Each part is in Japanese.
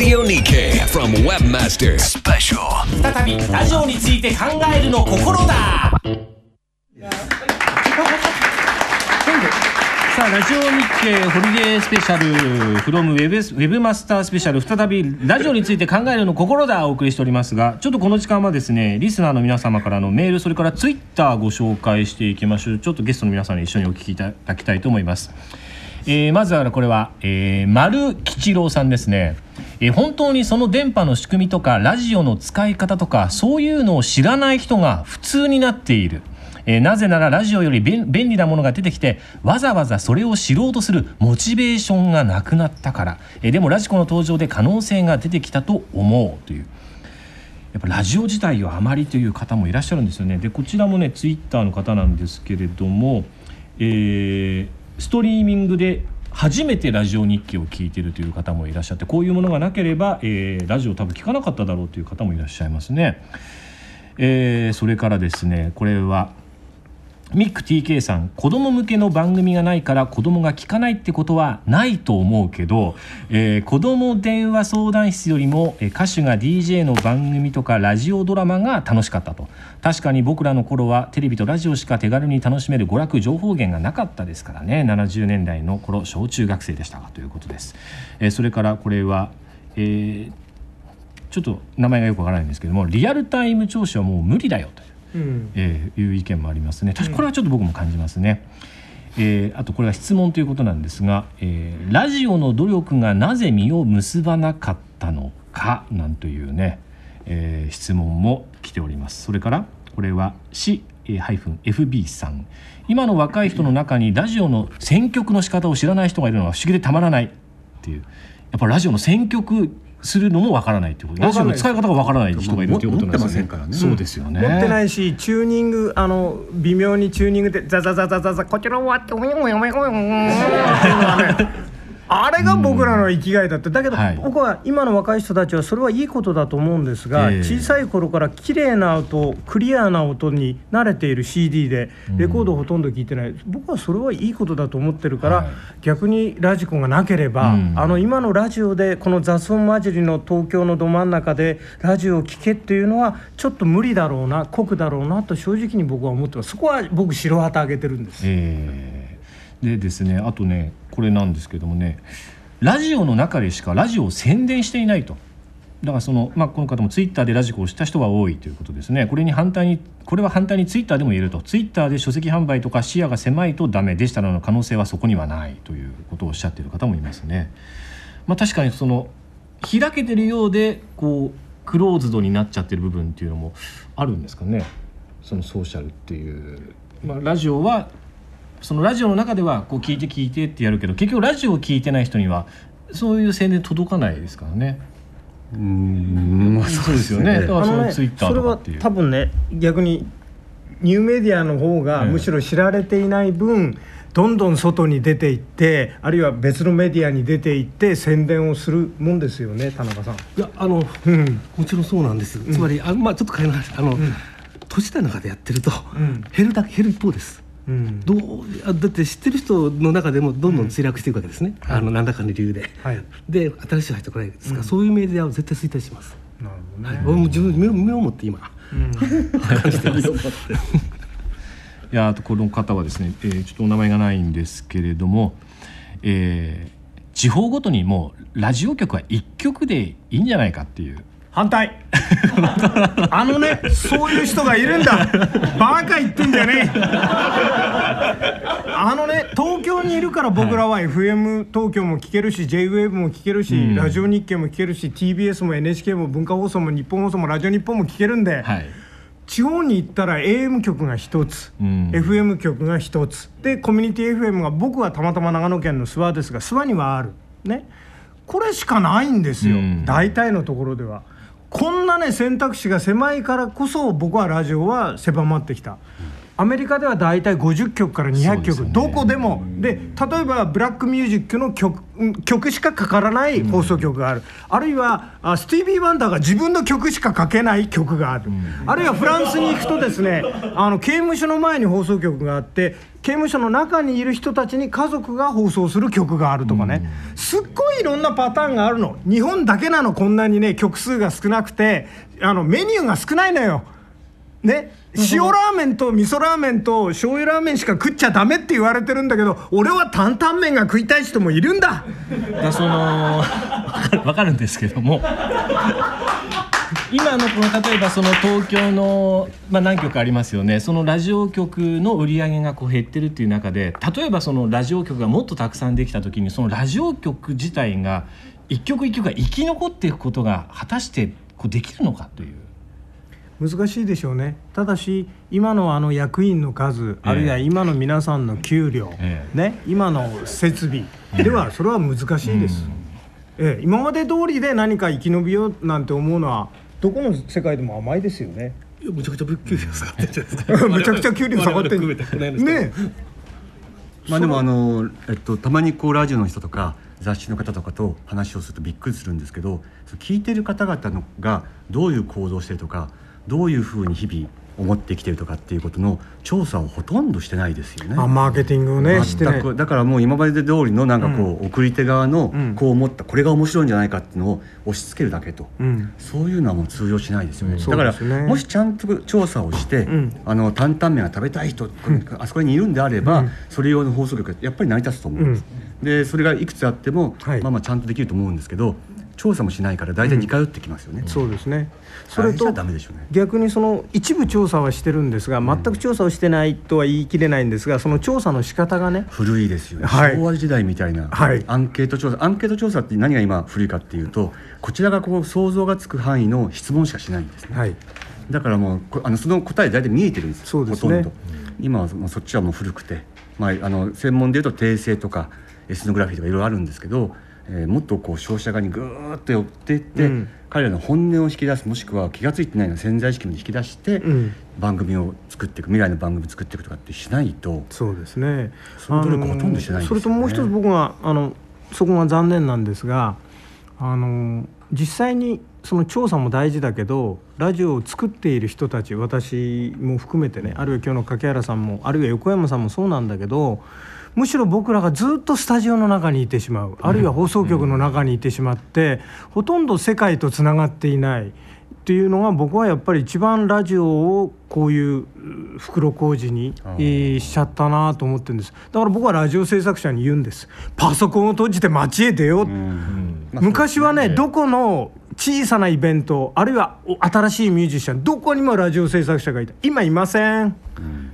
Radio Nikkei from Webmaster Special. 再びラジオについて考えるの心だ さあラジオ日経ホリデースペシャル from ウェブウェブマスタースペシャル再びラジオについて考えるの心だお送りしておりますがちょっとこの時間はですねリスナーの皆様からのメールそれからツイッターご紹介していきましょうちょっとゲストの皆さんに一緒にお聞きいただきたいと思います。えーまずはこれは、えー、丸吉郎さんですね、え本当にその電波の仕組みとかラジオの使い方とかそういうのを知らない人が普通になっている、えーなぜならラジオより便利なものが出てきてわざわざそれを知ろうとするモチベーションがなくなったから、えーでもラジコの登場で可能性が出てきたと思うという。やっぱラジオ自体をあまりという方もいらっしゃるんですよね。でこちらもねツイッターの方なんですけれども、えーストリーミングで初めてラジオ日記を聞いているという方もいらっしゃってこういうものがなければ、えーラジオ多分聞かなかっただろうという方もいらっしゃいますね。えーそれからですねこれはミック TK さん子供向けの番組がないから子供が聞かないってことはないと思うけど、えー子供電話相談室よりも、え歌手が DJ の番組とかラジオドラマが楽しかったと。確かに僕らの頃はテレビとラジオしか手軽に楽しめる娯楽情報源がなかったですからね。70年代の頃小中学生でしたがということです、えーそれからこれは、えーちょっと名前がよくわからないんですけどもリアルタイム聴取はもう無理だよと。ううんえーいう意見もありますね。確かこれはちょっと僕も感じますね。えーあとこれは質問ということなんですが、えーラジオの努力がなぜ実を結ばなかったのかなんというね、えー質問も来ております。それからこれは C-FB さん今の若い人の中にラジオの選曲の仕方を知らない人がいるのは不思議でたまらないっていうやっぱラジオの選曲するのもわからないっていうことラジオの使い方がわからない人がいるということなんですよね。そうですよね。持ってないしチューニングあの微妙にチューニングでザザザザザザこちらはっておよおよおよおよあれが僕らの生きがいだってだけど、はい。僕は今の若い人たちはそれはいいことだと思うんですが、ええ。小さい頃から綺麗な音クリアな音に慣れている CD でレコードをほとんど聞いてない、僕はそれはいいことだと思ってるから、はい。逆にラジコがなければ、うん。あの今のラジオでこの雑音混じりの東京のど真ん中でラジオを聴けっていうのはちょっと無理だろうな酷だろうなと正直に僕は思ってます。そこは僕白旗あげてるんです、えーでですねあとねこれなんですけどもねラジオの中でしかラジオを宣伝していないと。だからその、まあ、この方もツイッターでラジコをした人が多いということですね。これに反対にこれは反対にツイッターでも言えると。ツイッターで書籍販売とか視野が狭いとダメデジタルの可能性はそこにはないということをおっしゃっている方もいますね。まあ、確かにその開けてるようでこうクローズドになっちゃってる部分っていうのもあるんですかね。そのソーシャルっていう、まあ、ラジオはそのラジオの中ではこう聞いて聞いてってやるけど結局ラジオを聞いてない人にはそういう宣伝届かないですからね。うん。まあそうですよね。だからそのツイッターそれはとかっていう。多分ね逆にニューメディアの方がええ。むしろ知られていない分、どんどん外に出ていってあるいは別のメディアに出ていって宣伝をするもんですよね田中さん。いやあのうん。もちろんそうなんです、つまりあまあちょっと変えなあの、閉じた中でやってると、ん。減るだけ減る一方ですうん。どうあだって知ってる人の中でもどんどん墜落していくわけですね、あの何らかの理由で、はい。で新しい人入ってこないですか？ら、そういうメディアを絶対衰退します、なるほどね。はい、俺も自分目を目を持って今、感じてます。いやこの方はですね、えーちょっとお名前がないんですけれども、えー地方ごとにもうラジオ局は一局でいいんじゃないかっていう反対。あのねそういう人がいるんだ。バカ言ってんじゃねえ。あのね東京にいるから僕らは FM 東京も聞けるし JWAVE も聞けるし、うん。ラジオ日経も聞けるし TBS も NHK も文化放送も日本放送もラジオ日本も聞けるんで、はい。地方に行ったら AM 局が一つ、うん。FM 局が一つ。でコミュニティ FM が僕はたまたま長野県の諏訪ですが諏訪にはある。ね。これしかないんですよ、うん。大体のところではこんなね選択肢が狭いからこそ僕はラジオは狭まってきた。アメリカでは大体50曲から200曲、どこでも。で例えばブラックミュージックの曲曲しかかからない放送局がある、あるいはあスティービー・ワンダーが自分の曲しかかけない曲がある、あるいはフランスに行くとですねあの刑務所の前に放送局があって刑務所の中にいる人たちに家族が放送する曲があるとかね、すっごいいろんなパターンがあるの。日本だけなの。こんなにね曲数が少なくて。あのメニューが少ないのよ。ね、塩ラーメンと味噌ラーメンと醤油ラーメンしか食っちゃダメって言われてるんだけど俺は担々麺が食いたい人もいるんだ。だそのわかるんですけども。今のこの例えばその東京の、まあ、何局ありますよね。そのラジオ局の売り上げがこう減ってるっていう中で例えばそのラジオ局がもっとたくさんできた時にそのラジオ局自体が一曲一曲が生き残っていくことが果たしてこうできるのかという。難しいでしょうね。ただし今のあの役員の数、あるいは今の皆さんの給料、えね、今の設備ではそれは難しいです、ええ、今まで通りで何か生き延びようなんて思うのはどこの世界でも甘いですよね。いやむちゃくちゃ給料下がってるじゃないですか。むちゃくちゃ給料下がってるねまあでもあの、えっと、たまにこうラジオの人とか雑誌の方とかと話をするとびっくりするんですけど聞いてる方々のがどういう行動をしてるとかどういうふうに日々思ってきてるとかっていうことの調査をほとんどしてないですよね。あマーケティングをね全くだからもう今まで通りのなんかこう、送り手側のうん。こう思ったこれが面白いんじゃないかっていうのを押し付けるだけと、うん。そういうのはもう通用しないですよね、うん。だからね。もしちゃんと調査をして、ん。あの担々麺が食べたい人、あそこにいるんであれば、それ用の放送局がやっぱり成り立つと思うんです、でそれがいくつあっても、はい。まあまあちゃんとできると思うんですけど調査もしないから大体似通ってきますよね、そうですね。それとそれじゃダメでしょうね。逆にその一部調査はしてるんですが全く調査をしてないとは言い切れないんですがその調査の仕方がね古いですよね、はい。昭和時代みたいな、はい。アンケート調査。アンケート調査って何が今古いかっていうとこちらがこう想像がつく範囲の質問しかしないんですね、はい。だからもうこあのその答え大体見えてるんですそうですね。ほとんど。今はもうそっちはもう古くて、まあ、あの専門でいうと訂正とかエスノグラフィーとかいろいろあるんですけど、えーもっとこう消費者側にぐーっと寄っていって、うん。彼らの本音を引き出すもしくは気が付いてないのを潜在意識に引き出して、うん。番組を作っていく未来の番組を作っていくとかってしないとそうですね。その努力ほとんどしてないね。それともう一つ僕はあのそこが残念なんですがあの実際にその調査も大事だけどラジオを作っている人たち私も含めてねあるいは今日の柿原さんもあるいは横山さんもそうなんだけどむしろ僕らがずっとスタジオの中にいてしまう。あるいは放送局の中にいてしまってほとんど世界とつながっていないっていうのが僕はやっぱり一番ラジオをこういうう袋小路に、しちゃったなと思ってるんです。だから僕はラジオ制作者に言うんです。パソコンを閉じて街へ出よう、まあ昔はねどこの小さなイベントあるいはお新しいミュージシャンどこにもラジオ制作者がいた。今いません、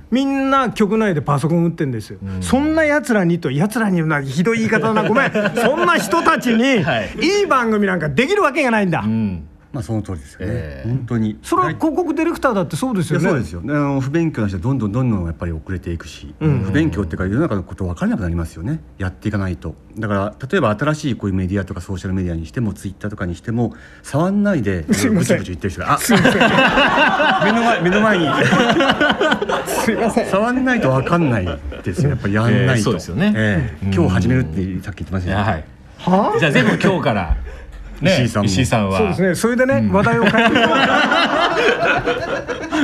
みんな局内でパソコン打ってんですよ、そんなやつらにとやつらに言うのはひどい言い方だな。ごめん。そんな人たちに、はい。い、い番組なんかできるわけがないんだ、うんまあその通りですよね、ええ。本当に。それは広告ディレクターだってそうですよね。そうですよ、ね、あの不勉強な人はどんどんどんどんやっぱり遅れていくし、ん不勉強っていうか世の中のこと分からなくなりますよね。やっていかないと。だから例えば新しいこういうメディアとかソーシャルメディアにしてもツイッターとかにしても触んないでブチブチ言ってる人があ目の前目の前に。すいません。触んないと分かんないですよ。やっぱりやんないと、ええそうですよね。ええ。今日始めるってさっき言ってましたよね、はい。はあ？じゃあ全部今日から、ね、石井さんも。石井さんは。そうですね。それでね、話題を変えると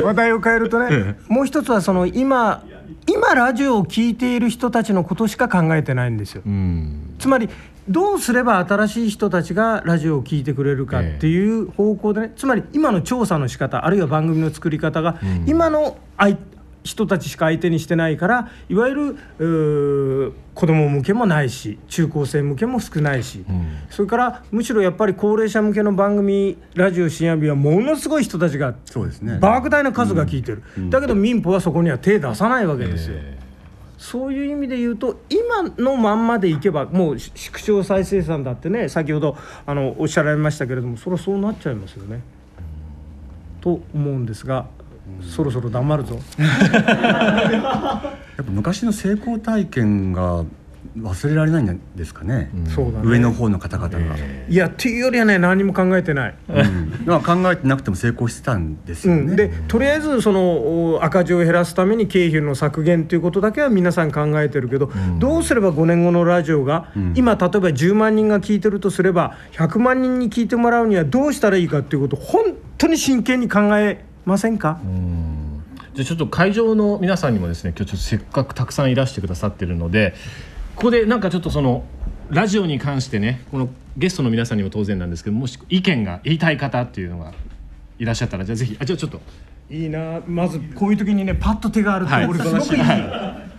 話題を変えるとね もう一つはその今今ラジオを聞いている人たちのことしか考えてないんですよ。うん。つまりどうすれば新しい人たちがラジオを聞いてくれるかっていう方向でね、つまり今の調査の仕方あるいは番組の作り方が今の相人たちしか相手にしてないからいわゆる子供向けもないし中高生向けも少ないし、それからむしろやっぱり高齢者向けの番組ラジオ深夜日はものすごい人たちがそうですね。莫大な数が聞いてる、だけど民法はそこには手出さないわけですよ。えそういう意味で言うと今のまんまでいけばもう縮小再生産だってね先ほどあのおっしゃられましたけれどもそれはそうなっちゃいますよね。と思うんですがそろそろ黙るぞ。やっぱ昔の成功体験が忘れられないんですかね、そうだね。上の方の方々が、いやっていうよりはね何も考えてない、うん。まあ考えてなくても成功してたんですよね、うん、でとりあえずそのお赤字を減らすために経費の削減ということだけは皆さん考えてるけど、どうすれば5年後のラジオが、今例えば10万人が聞いてるとすれば100万人に聞いてもらうにはどうしたらいいかっていうことを本当に真剣に考えませんか、じゃあちょっと会場の皆さんにもですね今日ちょっとせっかくたくさんいらしてくださってるのでここでなんかちょっとそのラジオに関してねこのゲストの皆さんにも当然なんですけどもし意見が言いたい方っていうのがいらっしゃったらじゃあぜひあじゃあちょっと。いいな。まずこういう時にねパッと手があるとはい。俺すごくいい、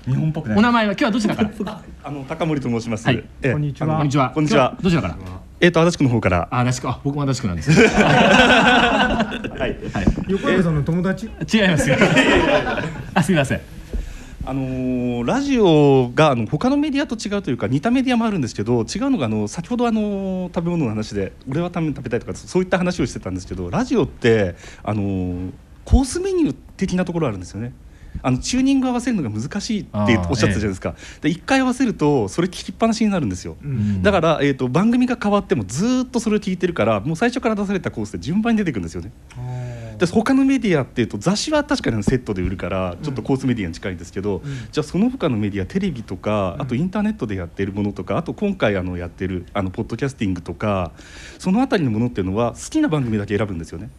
日本っぽくない。お名前は？今日はどちらから？あの高森と申します。はい。ええ。こんにちは。こんにちは。こんにちはどちらから？えっ、と足立区の方から。あ足立区あ僕も足立区なんです はい。横山さんの友達、違いますよ あすみませんあのーラジオがあの他のメディアと違うというか似たメディアもあるんですけど違うのがあの先ほどあの食べ物の話で俺は食べ食べたいとかそういった話をしてたんですけどラジオってあのーコースメニュー的なところあるんですよね。あのチューニング合わせるのが難しいっておっしゃってたじゃないですか、で一回合わせるとそれ聞きっぱなしになるんですよ、ん。だから、えー、と番組が変わってもずーっとそれを聞いてるからもう最初から出されたコースで順番に出てくるんですよね。で他のメディアっていうと雑誌は確かにセットで売るからちょっとコースメディアに近いんですけど、じゃあその他のメディアテレビとかあとインターネットでやってるものとかあと今回あのやってるあのポッドキャスティングとかそのあたりのものっていうのは好きな番組だけ選ぶんですよね。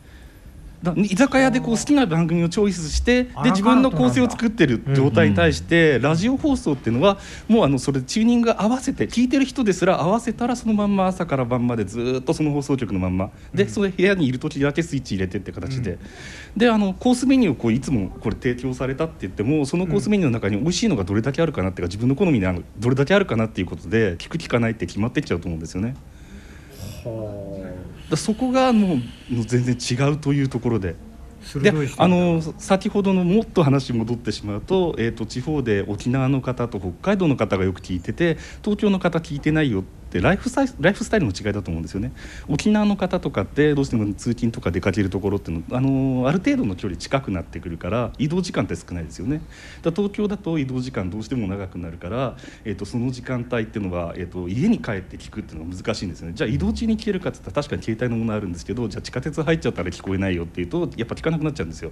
だ居酒屋でこう好きな番組をチョイスしてで自分の構成を作ってる状態に対してラジオ放送っていうのはもうあのそれチューニング合わせて聞いてる人ですら合わせたらそのまんま朝から晩までずーっとその放送局のまんま。でそれ部屋にいる時だけスイッチ入れてって形で。であのコースメニューをこういつもこれ提供されたって言ってもそのコースメニューの中に美味しいのがどれだけあるかなっていうか自分の好みにあのどれだけあるかなっていうことで聞く聞かないって決まってっちゃうと思うんですよね。だそこがもう全然違うというところで。であの先ほどのもっと話戻ってしまうと,、えー、と地方で沖縄の方と北海道の方がよく聞いてて東京の方聞いてないよってライフスタイライフスタイルの違いだと思うんですよね。沖縄の方とかってどうしても通勤とか出かけるところっていうのあのある程度の距離近くなってくるから移動時間って少ないですよね。だ東京だと移動時間どうしても長くなるから、えー、とその時間帯っていうのは、えー、と家に帰って聞くっていうのが難しいんですよね。じゃあ移動中に聞けるかって言ったら確かに携帯のものあるんですけどじゃあ地下鉄入っちゃったら聞こえないよっていうとやっぱ聞かなくなっちゃうんですよ。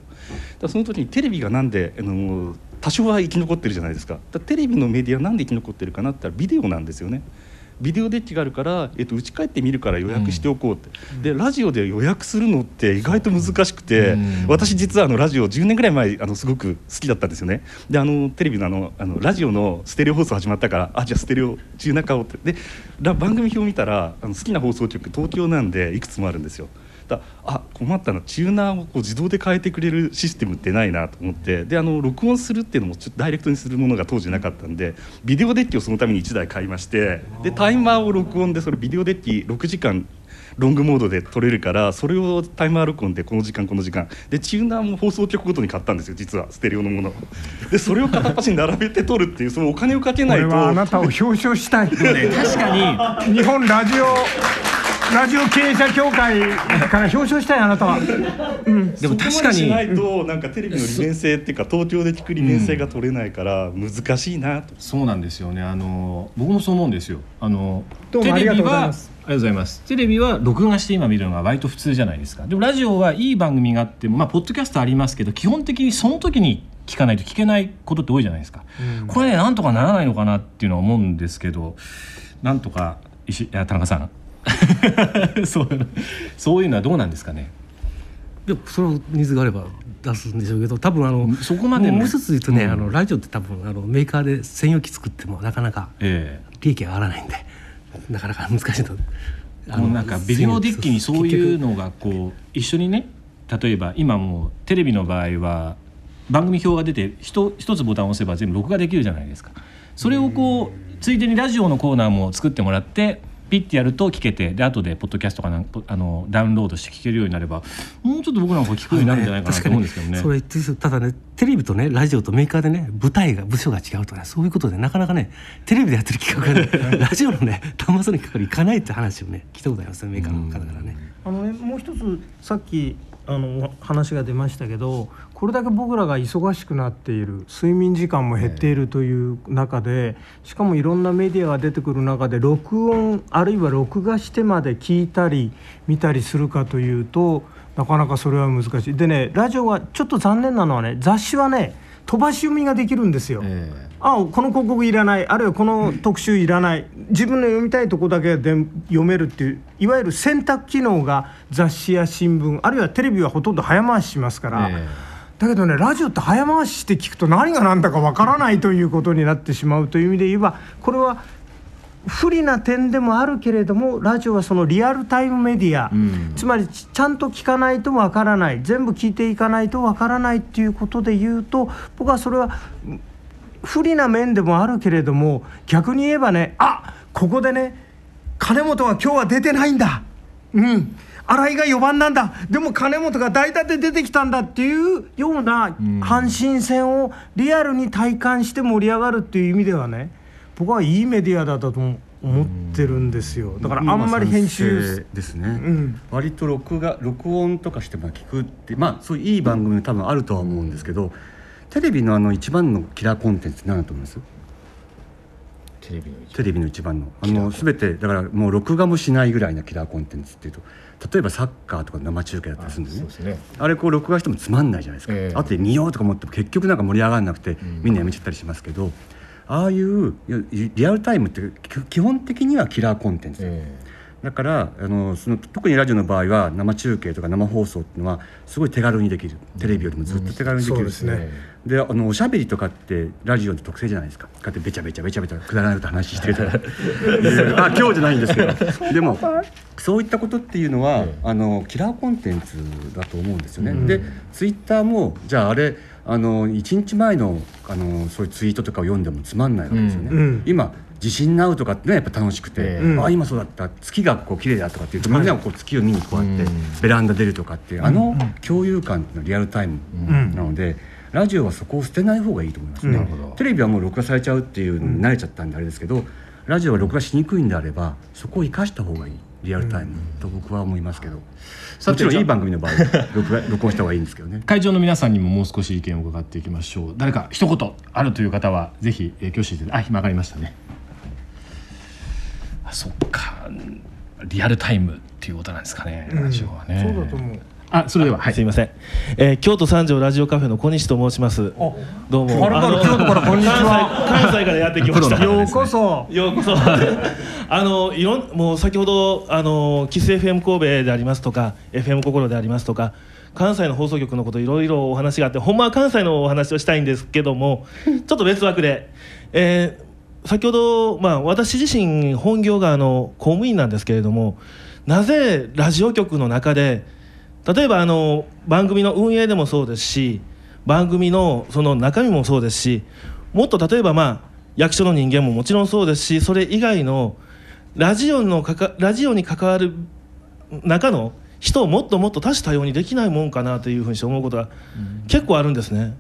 だその時にテレビがなんであの多少は生き残ってるじゃないですか。だテレビのメディアなんで生き残ってるかなって言ったらビデオなんですよね。ビデオデッキがあるから、えっと、家帰ってみるから予約しておこうって、でラジオで予約するのって意外と難しくて、うん。私実はあのラジオ10年ぐらい前あのすごく好きだったんですよね。であのテレビのあのあのラジオのステレオ放送始まったからあじゃあステレオチューナー買おうって。でら番組表見たらあの好きな放送局東京なんでいくつもあるんですよだあ困ったなチューナーをこう自動で変えてくれるシステムってないなと思ってであの録音するっていうのもちょっとダイレクトにするものが当時なかったんでビデオデッキをそのために1台買いましてでタイマーを録音でそれビデオデッキ6時間ロングモードで撮れるからそれをタイマー録音でこの時間この時間。でチューナーも放送局ごとに買ったんですよ実はステレオのもの。でそれを片っ端に並べて撮るっていうそのお金をかけない俺とはあなたを表彰したい確かに。日本ラジオラジオ経営者協会から表彰したいあなたは。でも確かに。でしないとなんかテレビの利便性っていうか東京で聞く利便性が取れないから難しいなと。そうなんですよね。あの僕もそう思うんですよ。あのどうもありがとうございます。ありがとうございます。テレビは録画して今見るのが割と普通じゃないですか。でもラジオはいい番組があってもまあポッドキャストありますけど基本的にその時に聞かないと聞けないことって多いじゃないですか、これねなんとかならないのかなっていうのは思うんですけどなんとか石田中さん そうそういうのはどうなんですかね？でもそのニーズがあれば出すんでしょうけど多分あのそこまでね。もう一つ言うとね、うん。あのラジオって多分あのメーカーで専用機作ってもなかなかえ利益が上がらないんでなかなか難しいと。えもうなんかビデオデッキにそういうのがこう一緒にね例えば今もうテレビの場合は番組表が出て一一つボタンを押せば全部録画できるじゃないですか。それをこうついでにラジオのコーナーも作ってもらってピッてやると聞けてで後でポッドキャストかなんあのダウンロードして聞けるようになればもうちょっと僕なんか聞くようになるんじゃないかなと思うんですけどね。それ言ってるただねテレビとねラジオとメーカーでね舞台が部署が違うとねそういうことでなかなかねテレビでやってる企画がね ラジオのね端末にかかるいかないって話をね聞いたことありますねメーカーの方からね。あのねもう一つさっきあの話が出ましたけどこれだけ僕らが忙しくなっている睡眠時間も減っているという中でしかもいろんなメディアが出てくる中で録音あるいは録画してまで聞いたり見たりするかというとなかなかそれは難しいでねラジオはちょっと残念なのはね雑誌はね飛ばし読みができるんですよ。えあこの広告いらない。あるいはこの特集いらない。自分の読みたいとこだけで読めるっていういわゆる選択機能が雑誌や新聞あるいはテレビはほとんど早回ししますから、えだけどねラジオって早回しして聞くと何が何だかわからないということになってしまうという意味で言えばこれは不利な点でもあるけれどもラジオはそのリアルタイムメディア、ん。つまりちちゃんと聞かないとわからない。全部聞いていかないとわからないっていうことで言うと僕はそれは不利な面でもあるけれども逆に言えばねあここでね金本は今日は出てないんだ。うん。新井が4番なんだ。でも金本が代打で出てきたんだっていうような阪神戦をリアルに体感して盛り上がるっていう意味ではね僕はいいメディアだったと思ってるんですよ。だからあんまり編集ですね、ん。割と録画録音とかしても聞くってまあそういういい番組も多分あるとは思うんですけど、テレビのあの一番のキラーコンテンツ何だと思います？テレビの一テレビの一番の。あの全てだからもう録画もしないぐらいなキラーコンテンツっていうと例えばサッカーとか生中継だったりするんだよね。そうですね。あれこう録画してもつまんないじゃないですか、ええ後で見ようとか思っても結局なんか盛り上がらなくてみんなやめちゃったりしますけど、ああいうリアルタイムってき基本的にはキラーコンテンツ、えだからあのその特にラジオの場合は生中継とか生放送っていうのはすごい手軽にできるテレビよりもずっと手軽にできる、そうですねであのおしゃべりとかってラジオの特性じゃないですかこうやってべちゃべちゃべちゃべちゃくだらないこと話してるとかあ今日じゃないんですけどでもそういったことっていうのは、あのキラーコンテンツだと思うんですよね。でツイッターもじゃああれあの1日前のあのそういうツイートとかを読んでもつまんないわけですよね。うんうん今地震なうとかってねやっぱ楽しくて、ええ。あ今そうだった。月がこう綺麗だとかっていうとみんながこう月を見にこうやってベランダ出るとかっていうあの共有感っていうのはリアルタイムなので、ラジオはそこを捨てない方がいいと思いますね、テレビはもう録画されちゃうっていうのに慣れちゃったんであれですけど、ラジオは録画しにくいんであればそこを生かした方がいいリアルタイムと僕は思いますけど、もちろんいい番組の場合は録画録音した方がいいんですけど。ね 会場の皆さんにももう少し意見を伺っていきましょう。誰か一言あるという方はぜひえー挙手してあ今上がりましたね。あそっか。リアルタイムっていうことなんですかね、ラジオはね。そうだと思う。あそれでははい。すいません、えー京都三条ラジオカフェの小西と申します。どうも。はるばる京都からこんにちは。関西関西からやってきました。ようこそ。ようこそ。あのいろんもう先ほどあのキス FM 神戸でありますとか FM 心でありますとか関西の放送局のこといろいろお話があってほんまは関西のお話をしたいんですけどもちょっと別枠で、えー先ほど、まあ、私自身本業があの公務員なんですけれどもなぜラジオ局の中で例えばあの番組の運営でもそうですし番組のその中身もそうですしもっと例えばまあ役所の人間ももちろんそうですしそれ以外のラジオのかかラジオに関わる中の人をもっともっと多種多様にできないもんかなというふうに思うことが結構あるんですね。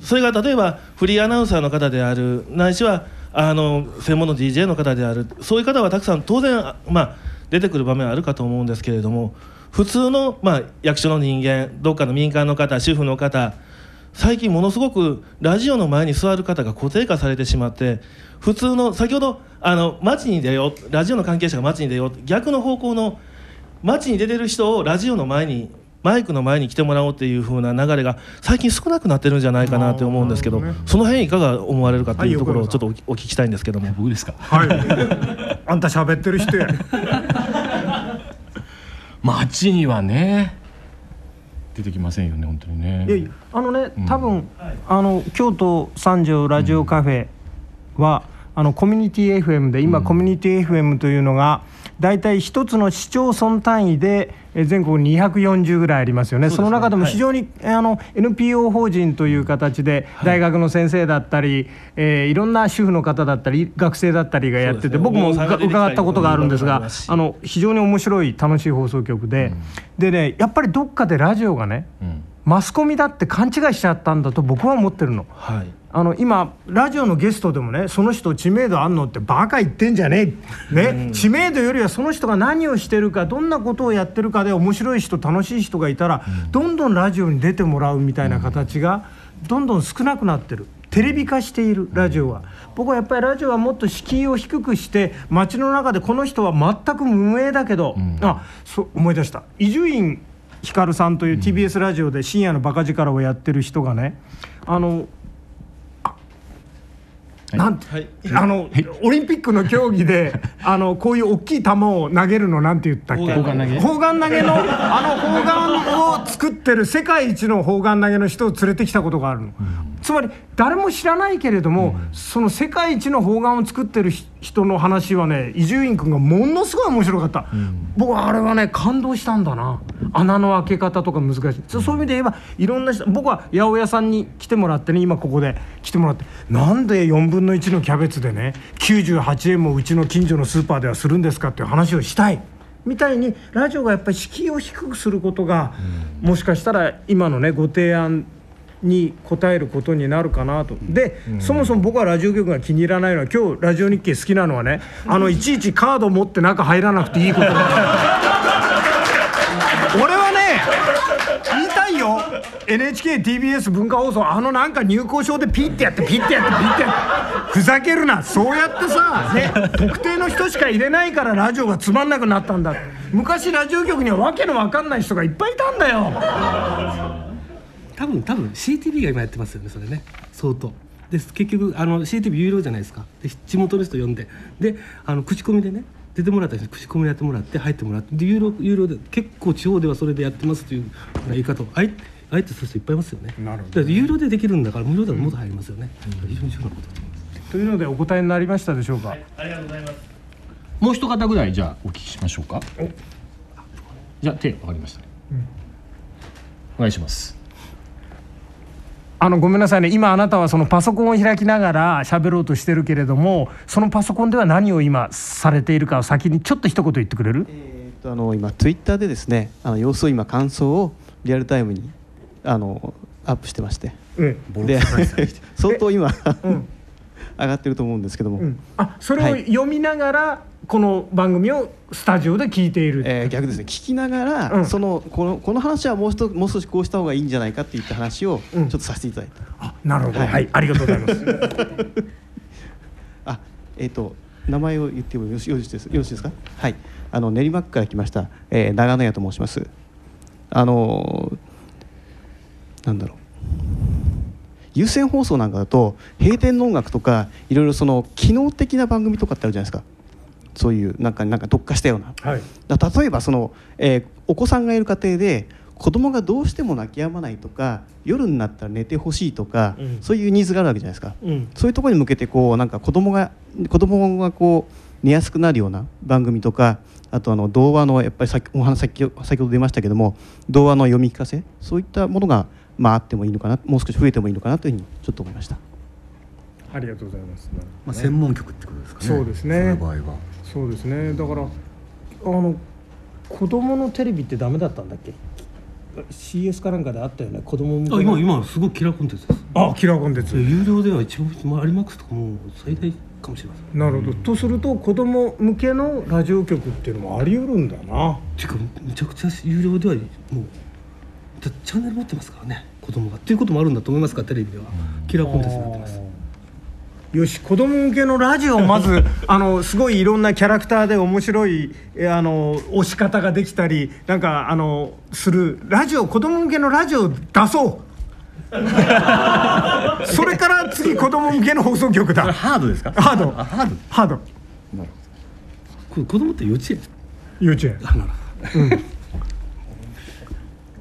それが例えばフリーアナウンサーの方であるないしはあの専門の DJ の方であるそういう方はたくさん当然、まあ、出てくる場面はあるかと思うんですけれども普通の、まあ、役所の人間どっかの民間の方主婦の方最近ものすごくラジオの前に座る方が固定化されてしまって普通の先ほどあの街に出ようラジオの関係者が街に出よう逆の方向の街に出てる人をラジオの前にマイクの前に来てもらおうっていう風な流れが最近少なくなってるんじゃないかなって思うんですけど、その辺いかが思われるかっていうところをちょっとおお聞きしたいんですけども。僕ですか？はい。あんた喋ってる人や。街にはね出てきませんよね本当にね。いやいやあのね多分、あの京都三条ラジオカフェは、あのコミュニティ FM で今、コミュニティ FM というのが大体一つの市町村単位でえ全国240ぐらいありますよね。その中でも非常に、あの NPO 法人という形で、大学の先生だったり、えーいろんな主婦の方だったり学生だったりがやってて、ね。僕も伺ったことがあるんですがあの非常に面白い楽しい放送局で、でねやっぱりどっかでラジオがね、うん。マスコミだって勘違いしちゃったんだと僕は思ってるの。はいああの今ラジオのゲストでもねその人知名度あんのってバカ言ってんじゃねえ、ね。知名度よりはその人が何をしてるかどんなことをやってるかで面白い人楽しい人がいたら、どんどんラジオに出てもらうみたいな形がどんどん少なくなってる。テレビ化しているラジオは。僕はやっぱりラジオはもっと敷居を低くして街の中でこの人は全く無名だけど、あそう思い出した。伊集院光さんという TBS ラジオで深夜のバカ力をやってる人がねあのなんて、あのオリンピックの競技で あのこういう大きい球を投げるのなんて言ったっけ？砲丸投げ。砲丸投げ。のあの砲丸を作ってる世界一の砲丸投げの人を連れてきたことがあるの、つまり誰も知らないけれども、その世界一の砲丸を作ってるひ人の話はね伊集院君がものすごい面白かった、僕はあれはね感動したんだな。穴の開け方とか難しい、そそういう意味で言えばいろんな人僕は八百屋さんに来てもらってね今ここで来てもらって。なんで4分の1のキャベツでね98円もうちの近所のスーパーではするんですかっていう話をしたい。みたいにラジオがやっぱり敷居を低くすることが、もしかしたら今のねご提案に応えることになるかなと。で、そもそも僕はラジオ局が気に入らないのは今日ラジオ日経好きなのはねあのいちいちカード持って中入らなくていいこと。俺はよ。NHKTBS 文化放送あのなんか入校証でピッてやってピッてやってピッてやって。ふざけるな。そうやってさ、ね、特定の人しか入れないからラジオがつまんなくなったんだ。昔ラジオ局にはわけのわかんない人がいっぱいいたんだよ。多分多分 CTV が今やってますよねそれね。相当。です。結局あの CTV 有料じゃないですか。で地元の人呼んで。であの口コミでね出てもらった人に口コミやってもらって入ってもらってで有料有料で結構地方ではそれでやってますという言い方をあえあえてする人いっぱいいますよね。なるほどだから有料でできるんだから無料だともっと入りますよね、非常に重要なこと。だと思いますというのでお答えになりましたでしょうか、ありがとうございます。もう一方ぐらいじゃあお聞きしましょうか。じゃあ手分かりましたね、お願いしますあのごめんなさいね。今あなたはそのパソコンを開きながら喋ろうとしてるけれどもそのパソコンでは何を今されているかを先にちょっと一言言ってくれる？えーっとあの今ツイッターでですねあの様子を今感想をリアルタイムにあのアップしてまして。うんで相当今、うん。上がってると思うんですけども、うん。あそれをはい。読みながらこの番組をスタジオで聞いている、えー逆ですね。聞きながら、うん。そのこのこの話はもう一もう少しこうした方がいいんじゃないかっていった話をちうん。ょっとさせていただいた、あなるほど。は、はいい。ありがとうございます。あえっ、と名前を言ってもよろしよろしいですよろしいですか？はい。あの練馬区から来ました、えー長野屋と申します。あのーなんだろう。有線放送なんかだと閉店の音楽とかいろいろその機能的な番組とかってあるじゃないですかそういうなんかなんか特化したような。はい。だ例えばその、えーお子さんがいる家庭で子供がどうしても泣き止まないとか夜になったら寝てほしいとか、うん。そういうニーズがあるわけじゃないですか、うん。そういうところに向けてこうなんか子供が子供がこう寝やすくなるような番組とかあとあの童話のやっぱり先お話先ほ先ほど出ましたけども童話の読み聞かせそういったものがまああってもいいのかなもう少し増えてもいいのかなというふうにちょっと思いました。ありがとうございます。まあ、専門局ってことですかね。そうですね。その場合は。そうですね。だからあの子供のテレビってダメだったんだっけ？CS かなんかであったよね？子供向けあの今今すごいキラーコンテンツです。あキラーコンテンツ有料では一番有マックスとかもう最大かもしれません。なるほど、とすると子供向けのラジオ局っていうのもあり得るんだな。ていうかめちゃくちゃ有料ではもうだチャンネル持ってますからね。子供が。っていうこともあるんだと思いますからテレビでは。キラーコンテンツになってますよし子供向けのラジオをまず あのすごいいろんなキャラクターで面白いえあの押し方ができたりなんかあのする。ラジオ子供向けのラジオを出そう。それから次子供向けの放送局だ。ハードですか？ハード。あハード。ハード。これ子供って幼稚園？幼稚園。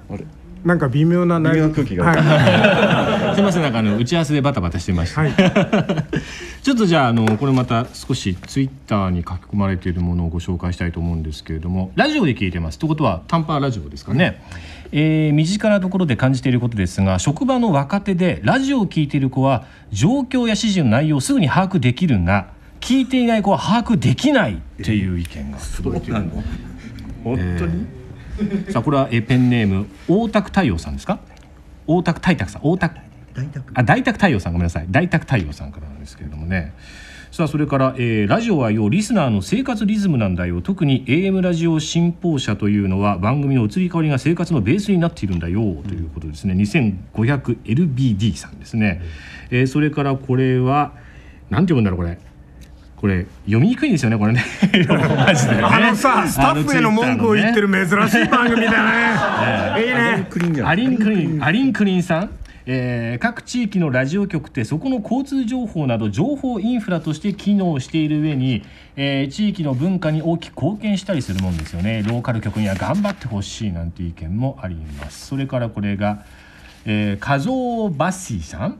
あれ？なんか微妙な内容。微妙な空気が。はいすみませんなんかあの打ち合わせでバタバタしてました、はい。ちょっとじゃああのこれまた少しツイッターに書き込まれているものをご紹介したいと思うんですけれども。ラジオで聞いてます。ということは短波ラジオですかね、えー身近なところで感じていることですが職場の若手でラジオを聞いている子は状況や指示の内容をすぐに把握できるが聞いていない子は把握できないっていう意見が。届いているの本当に、さあこれはえーペンネーム大田区太陽さんですか？大田区太沢さん大田区大宅。あ大宅太陽さんごめんなさい。大宅太陽さんからなんですけれどもね。さあそれから、えーラジオはよリスナーの生活リズムなんだよ。特に AM ラジオ新報社というのは番組の移り変わりが生活のベースになっているんだよ。ということですね。2500LBD さんですね、えーそれからこれはなんて読むんだろうこれ。これ読みにくいんですよねこれね。マジでね。あのさスタッフへの文句を言ってる珍しい番組だね。いいね。アリンクリン、アリンクリンさん、えー各地域のラジオ局ってそこの交通情報など情報インフラとして機能している上に、えー地域の文化に大きく貢献したりするもんですよね。ローカル局には頑張ってほしいなんて意見もあります。それからこれが、えー、カゾーバッシーさん。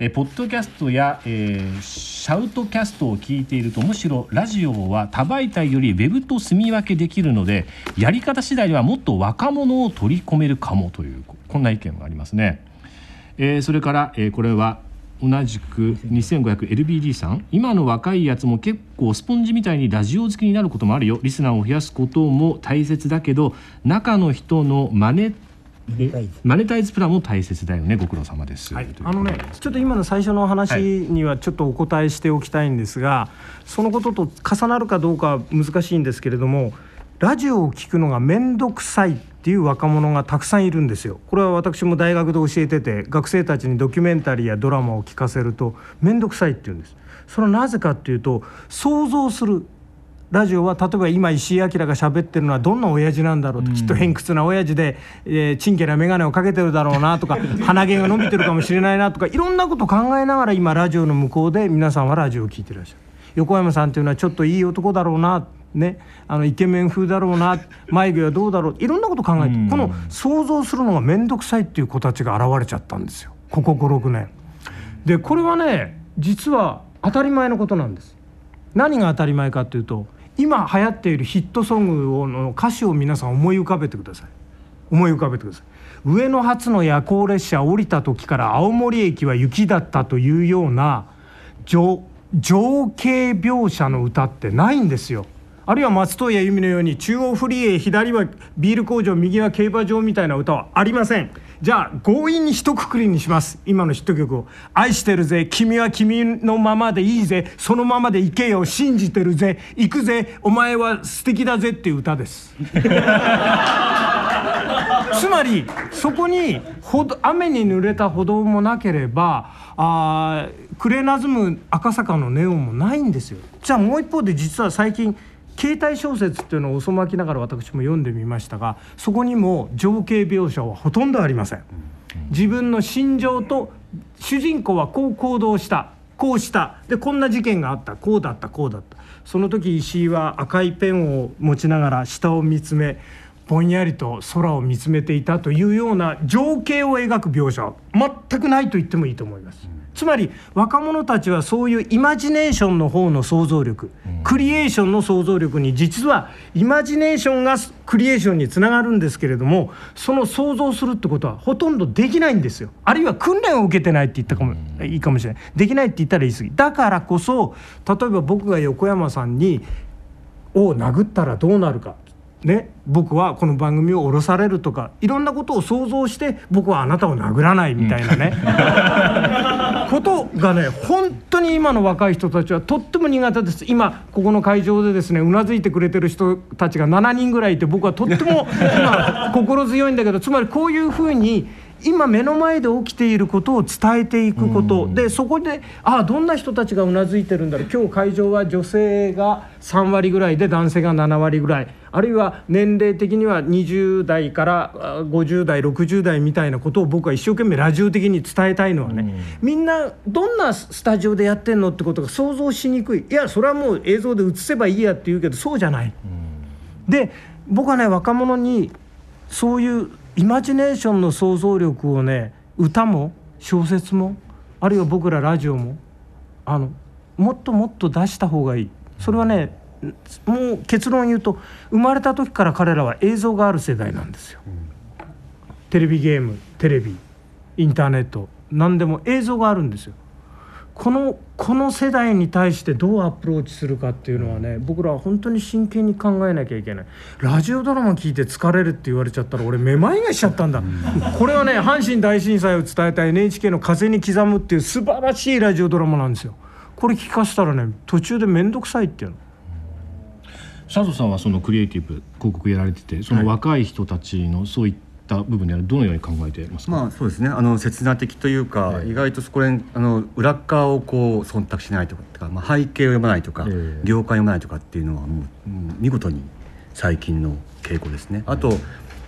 えポッドキャストや、えーシャウトキャストを聞いているとむしろラジオは多媒体よりウェブと住み分けできるのでやり方次第ではもっと若者を取り込めるかもというこんな意見がありますね。えーそれから、えーこれは同じく 2500LBD さん。今の若いやつも結構スポンジみたいにラジオ好きになることもあるよ。リスナーを増やすことも大切だけど中の人のマネマネタイズプランも大切だよね。ご苦労様です、はい。あのねちょっと今の最初の話にはちょっとお答えしておきたいんですが、そのことと重なるかどうかは難しいんですけれどもラジオを聞くのが面倒くさいっていう若者がたくさんいるんですよ。これは私も大学で教えてて学生たちにドキュメンタリーやドラマを聞かせると面倒くさいって言うんです。それはなぜかっていうと想像するラジオは例えば今石井明が喋ってるのはどんな親父なんだろうと、きっと偏屈な親父で、えー、チンケな眼鏡をかけてるだろうなとか鼻毛が伸びてるかもしれないなとかいろんなこと考えながら今ラジオの向こうで皆さんはラジオを聞いてらっしゃる横山さんというのはちょっといい男だろうなね、あのイケメン風だろうな眉毛はどうだろういろんなこと考えてこの想像するのが面倒くさいっていう子たちが現れちゃったんですよ。ここ56年。でこれはね実は当たり前のことなんです。何が当たり前かっていうと今流行っているヒットソングをの歌詞を皆さん思い浮かべてください。思い浮かべてください。上野発の夜行列車降りた時から青森駅は雪だったというような情情景描写の歌ってないんですよあるいは松任谷由実のように中央フリーへ左はビール工場右は競馬場みたいな歌はありません。じゃあ強引に一括りにします。今のヒット曲を「愛してるぜ。君は君のままでいいぜ。そのままで行けよ。信じてるぜ。行くぜ。お前は素敵だぜ」っていう歌です。つまりそこにほど雨に濡れた歩道もなければあクレナズム赤坂のネオンもないんですよ。じゃあもう一方で実は最近携帯小説っていうのを遅まきながら私も読んでみましたがそこにも情景描写はほとんどありません。自分の心情と主人公はこう行動したこうした。でこんな事件があった。こうだったこうだった。その時石井は赤いペンを持ちながら下を見つめぼんやりと空を見つめていたというような情景を描く描写は全くないと言ってもいいと思います。つまり若者たちはそういうイマジネーションの方の想像力、クリエーションの想像力に実はイマジネーションがクリエーションにつながるんですけれどもその想像するってことはほとんどできないんですよ。あるいは訓練を受けてないって言ったかもいいかもしれない。できないって言ったら言い過ぎ。だからこそ例えば僕が横山さんにを殴ったらどうなるか。ね、僕はこの番組を降ろされるとかいろんなことを想像して僕はあなたを殴らないみたいなね、がね本当に今の若い人たちはとっても苦手です。今ここの会場でですねうなずいてくれてる人たちが7人ぐらいいて僕はとっても今 心強いんだけどつまりこういうふうに今目の前で起きていることを伝えていくこと。でそこでああどんな人たちがうなずいてるんだろう。今日会場は女性が3割ぐらいで男性が7割ぐらい。あるいは年齢的には20代からあ50代60代みたいなことを僕は一生懸命ラジオ的に伝えたいのはね。みんなどんなスタジオでやってんのってことが想像しにくい。いやそれはもう映像で映せばいいやって言うけどそうじゃない。で僕はね若者にそういうイマジネーションの想像力をね歌も小説もあるいは僕らラジオもあのもっともっと出した方がいいそれはねもう結論言うと生まれた時から彼らは映像がある世代なんですよ。テレビゲームテレビインターネット何でも映像があるんですよ。このこの世代に対してどうアプローチするかっていうのはね僕らは本当に真剣に考えなきゃいけない。ラジオドラマ聞いて疲れるって言われちゃったら俺めまいがしちゃったんだ。これはね阪神大震災を伝えた NHK の「風に刻む」っていう素晴らしいラジオドラマなんですよ。これ聞かせたらね途中で面倒くさいっていうの。佐藤さんはそのクリエイティブ広告やられててその若い人たちのそういった部分ではどのように考えてますか、まあそうですね。あの切な的というか、ええ。意外とそこら辺あの裏側をこう忖度しないとかまあ、背景を読まないとか、ええ。業界を読まないとかっていうのはもう、うん見事に最近の傾向ですね。あと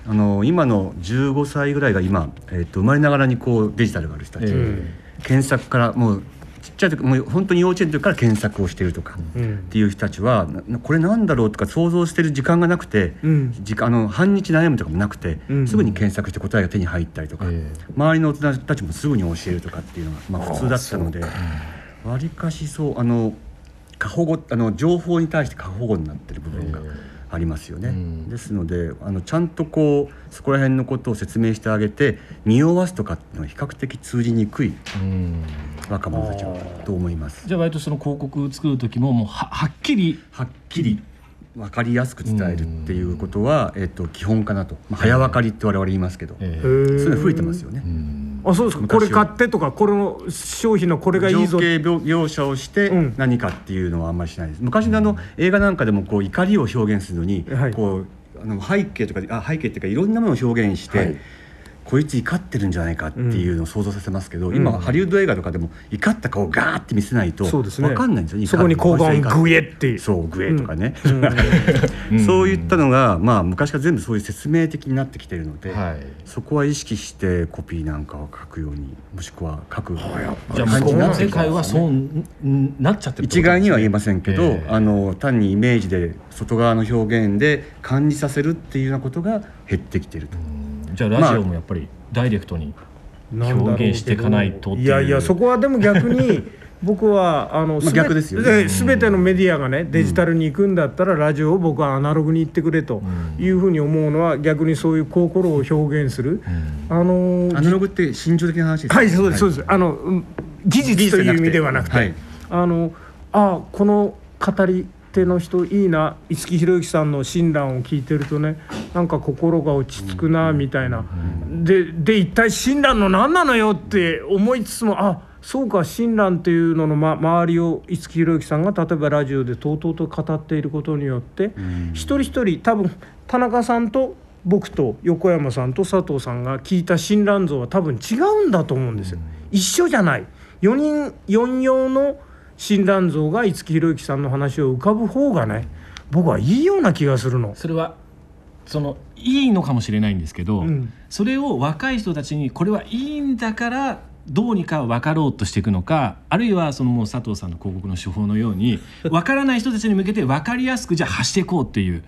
あの今の15歳ぐらいが今、えっと生まれながらにこうデジタルがある人たち、え。検索からもうちっちゃい時もう本当に幼稚園の時から検索をしているとか、っていう人たちはなこれなんだろうとか想像してる時間がなくて、うん。時間あの半日悩むとかもなくて、うん。すぐに検索して答えが手に入ったりとか、え周りの大人たちもすぐに教えるとかっていうのが、まあ、普通だったのでわりかしそうあの過保護あの情報に対して過保護になってる部分がありますよね。うん。ですのであのちゃんとこうそこら辺のことを説明してあげて匂わすとかっていうのは比較的通じにくいうん。若者たちだと思います。じゃあ割とその広告作る時ももうははっきり。はっきり分かりやすく伝えるっていうことは、えっと、基本かなと、まあ、早分かりって我々言いますけど、えへーそういうの増えてますよね。あそうですか。これ買ってとかこれの商品のこれがいいぞ。情景描描写をしてうん。何かっていうのはあんまりしないです。昔のあの映画なんかでもこう怒りを表現するのに、はいこうあの背景とかあ背景っていうかいろんなものを表現して、こいつ怒ってるんじゃないかっていうのを想像させますけど、今ハリウッド映画とかでも怒った顔をガーって見せないとそうですね。分かんないんですよそこに抗がんグエってそうグエとかね、そういったのが、まあ、昔から全部そういう説明的になってきているので、はい。そこは意識してコピーなんかを書くようにもしくは書くじゃあ向こうの世界はそううんなっちゃってる一概には言えませんけど、ええ。あの単にイメージで外側の表現で感じさせるっていうようなことが減ってきていると。じゃあラジオもやっぱりダイレクトに表現していかないとっていう。いやいやそこはでも逆に僕はあのまあ逆ですよね。べ全てのメディアがねデジタルに行くんだったらラジオを僕はアナログに行ってくれというふうに思うのは逆にそういう心を表現する、あのアナログって心情的な話ですか？はいそうですそうです、あのうん技術という意味ではなくて、はい。あのあこの語り手の人いいな。五木ひろゆきさんの親鸞を聞いてるとねなんか心が落ち着くなみたいな、でで一体親鸞の何なのよって思いつつもあそうか親鸞っていうのの、ま、周りを五木ひろゆきさんが例えばラジオでとうとうと語っていることによって、一人一人多分田中さんと僕と横山さんと佐藤さんが聞いた親鸞像は多分違うんだと思うんですよ。一緒じゃない。4人4用の親鸞像が五木ひろゆきさんの話を浮かぶ方がね僕はいいような気がするの。それはそのいいのかもしれないんですけど、うん。それを若い人たちにこれはいいんだからどうにか分かろうとしていくのかあるいはそのもう佐藤さんの広告の手法のように 分からない人たちに向けて分かりやすくじゃあ発していこうっていう。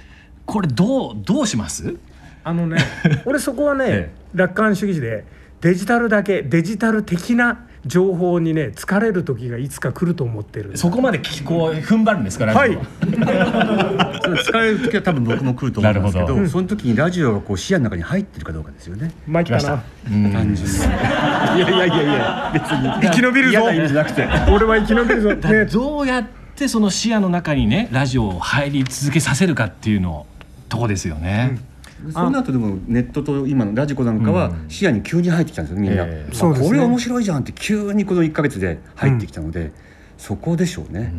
これどうどうします？あのね 俺そこはね、え楽観主義でデジタルだけデジタル的な情報にね疲れる時がいつか来ると思ってるそこまできこう踏ん張るんですかラジオは？い。その使える時は多分僕も来ると思うんですけどなるほど。その時にラジオがこう視野の中に入ってるかどうかですよね。参ったな。単純に。いやいやいやいや別に。生き延びるぞ。嫌な意味じゃなくて。俺は生き延びるぞ、だね、どうやってその視野の中にねラジオを入り続けさせるかっていうのとこですよね。その後でもネットと今のラジコなんかは視野に急に入ってきたんですよみんな、ええ。あそうですね。これ面白いじゃんって急にこの1か月で入ってきたので、そこでしょうね、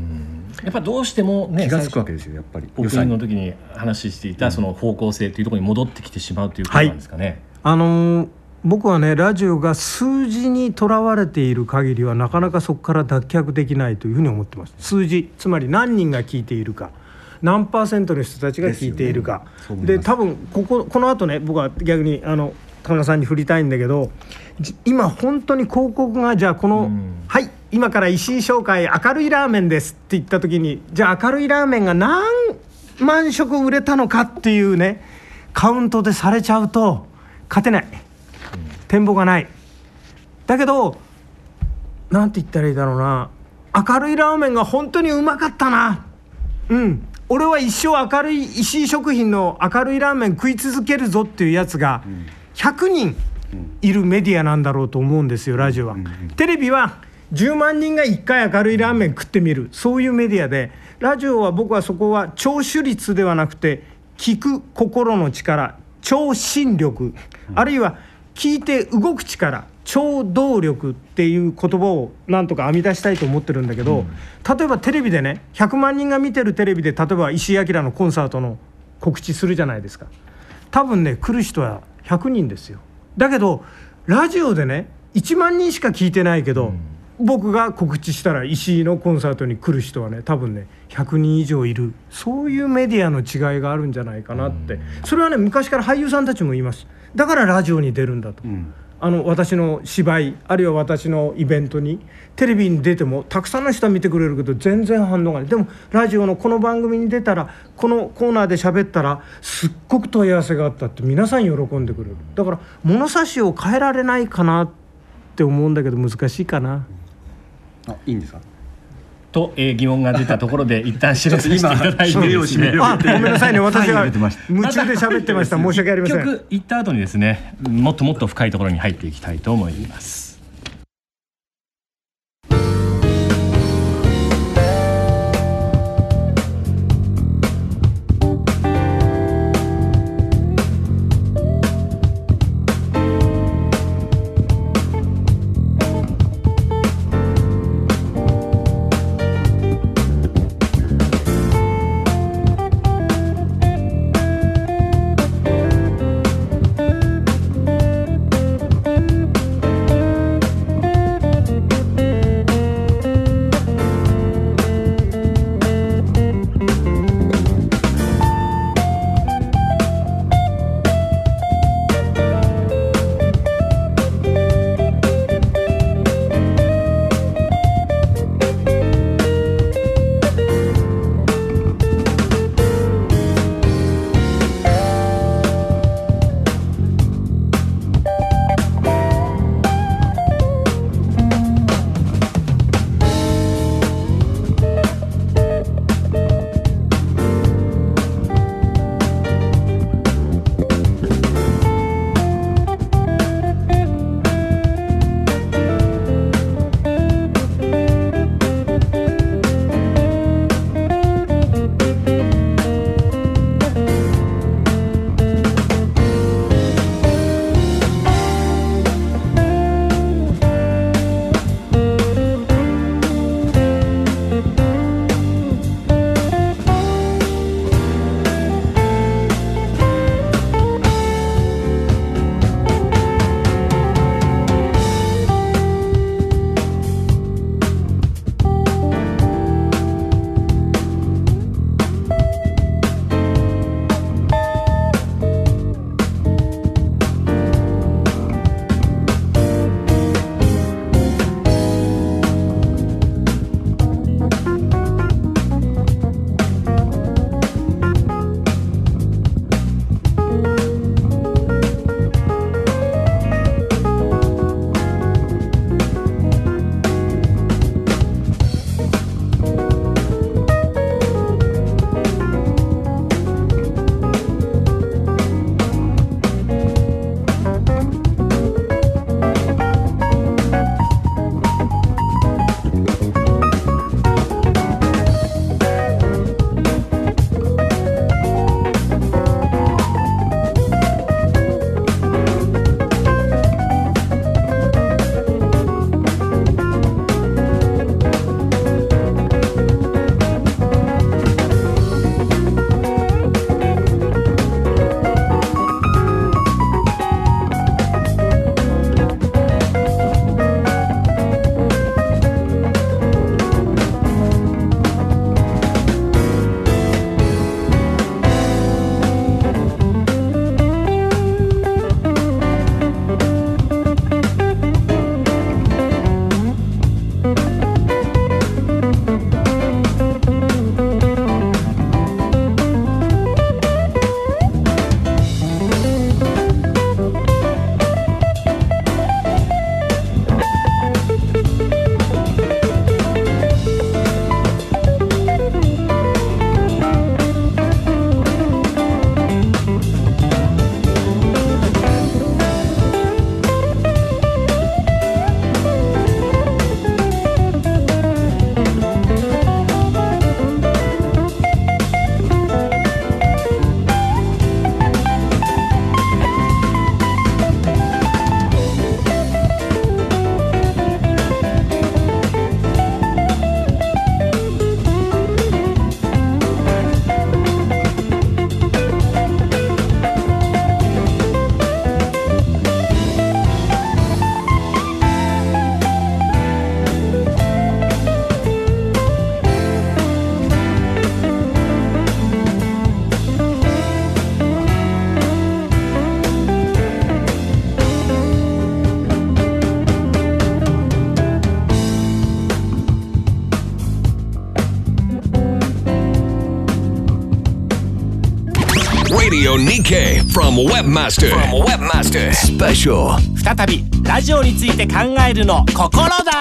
やっぱどうしてもね気が付くわけですよやっぱり。オープニングの時に話していたその方向性というところに戻ってきてしまうということなんですかね。あのー僕はねラジオが数字にとらわれている限りはなかなかそこから脱却できないというふうに思ってます。数字つまり何人が聞いているか何パーセントの人たちが聞いているか。でね。で多分こここの後ね僕は逆にあの田中さんに振りたいんだけどじ今本当に広告がじゃあこの「はい今から石井紹介明るいラーメンです」って言った時にじゃあ明るいラーメンが何万食売れたのかっていうねカウントでされちゃうと勝てない。展望がない。だけどなんて言ったらいいだろうな。明るいラーメンが本当にうまかったな。うん俺は一生明るい石井食品の明るいラーメン食い続けるぞっていうやつが100人いるメディアなんだろうと思うんですよラジオは。テレビは10万人が1回明るいラーメン食ってみる。そういうメディアで。ラジオは僕はそこは聴取率ではなくて聞く心の力聴診力、あるいは聞いて動く力聴動力っていう言葉をなんとか編み出したいと思ってるんだけど、例えばテレビでね100万人が見てるテレビで例えば石井明のコンサートの告知するじゃないですか。多分ね来る人は100人ですよ。だけどラジオでね1万人しか聞いてないけど、僕が告知したら石井のコンサートに来る人はね多分ね100人以上いる。そういうメディアの違いがあるんじゃないかなって。それはね昔から俳優さんたちも言います。だからラジオに出るんだと。あの私の芝居あるいは私のイベントにテレビに出てもたくさんの人は見てくれるけど全然反応がない。でもラジオのこの番組に出たらこのコーナーで喋ったらすっごく問い合わせがあったって皆さん喜んでくれる。だから物差しを変えられないかなって思うんだけど難しいかな。あいいんですか？と、えー疑問が出たところで 一旦知らせていただいてですね。あごめんなさいね私サインが入れてました夢中で喋ってました。申し訳ありません。曲行った後にですねもっともっと深いところに入っていきたいと思います「TK from Webmaster. From Webmaster. Special. 再びラジオについて考えるの心だ。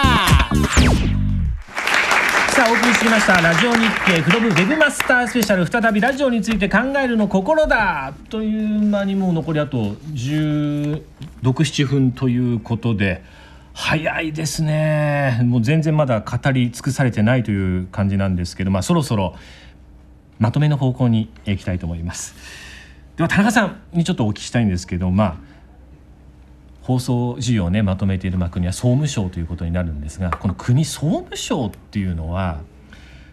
さあお送りしてきましたラジオ日経フロムウェブマスタースペシャル。再びラジオについて考えるの心だ。という間にもう残りあと1617分ということで。早いですね。もう全然まだ語り尽くされてないという感じなんですけど、まあ、そろそろまとめの方向に行きたいと思いますでは田中さんにちょっとお聞きしたいんですけどまあ放送事業をねまとめている国は総務省ということになるんですがこの国総務省っていうのは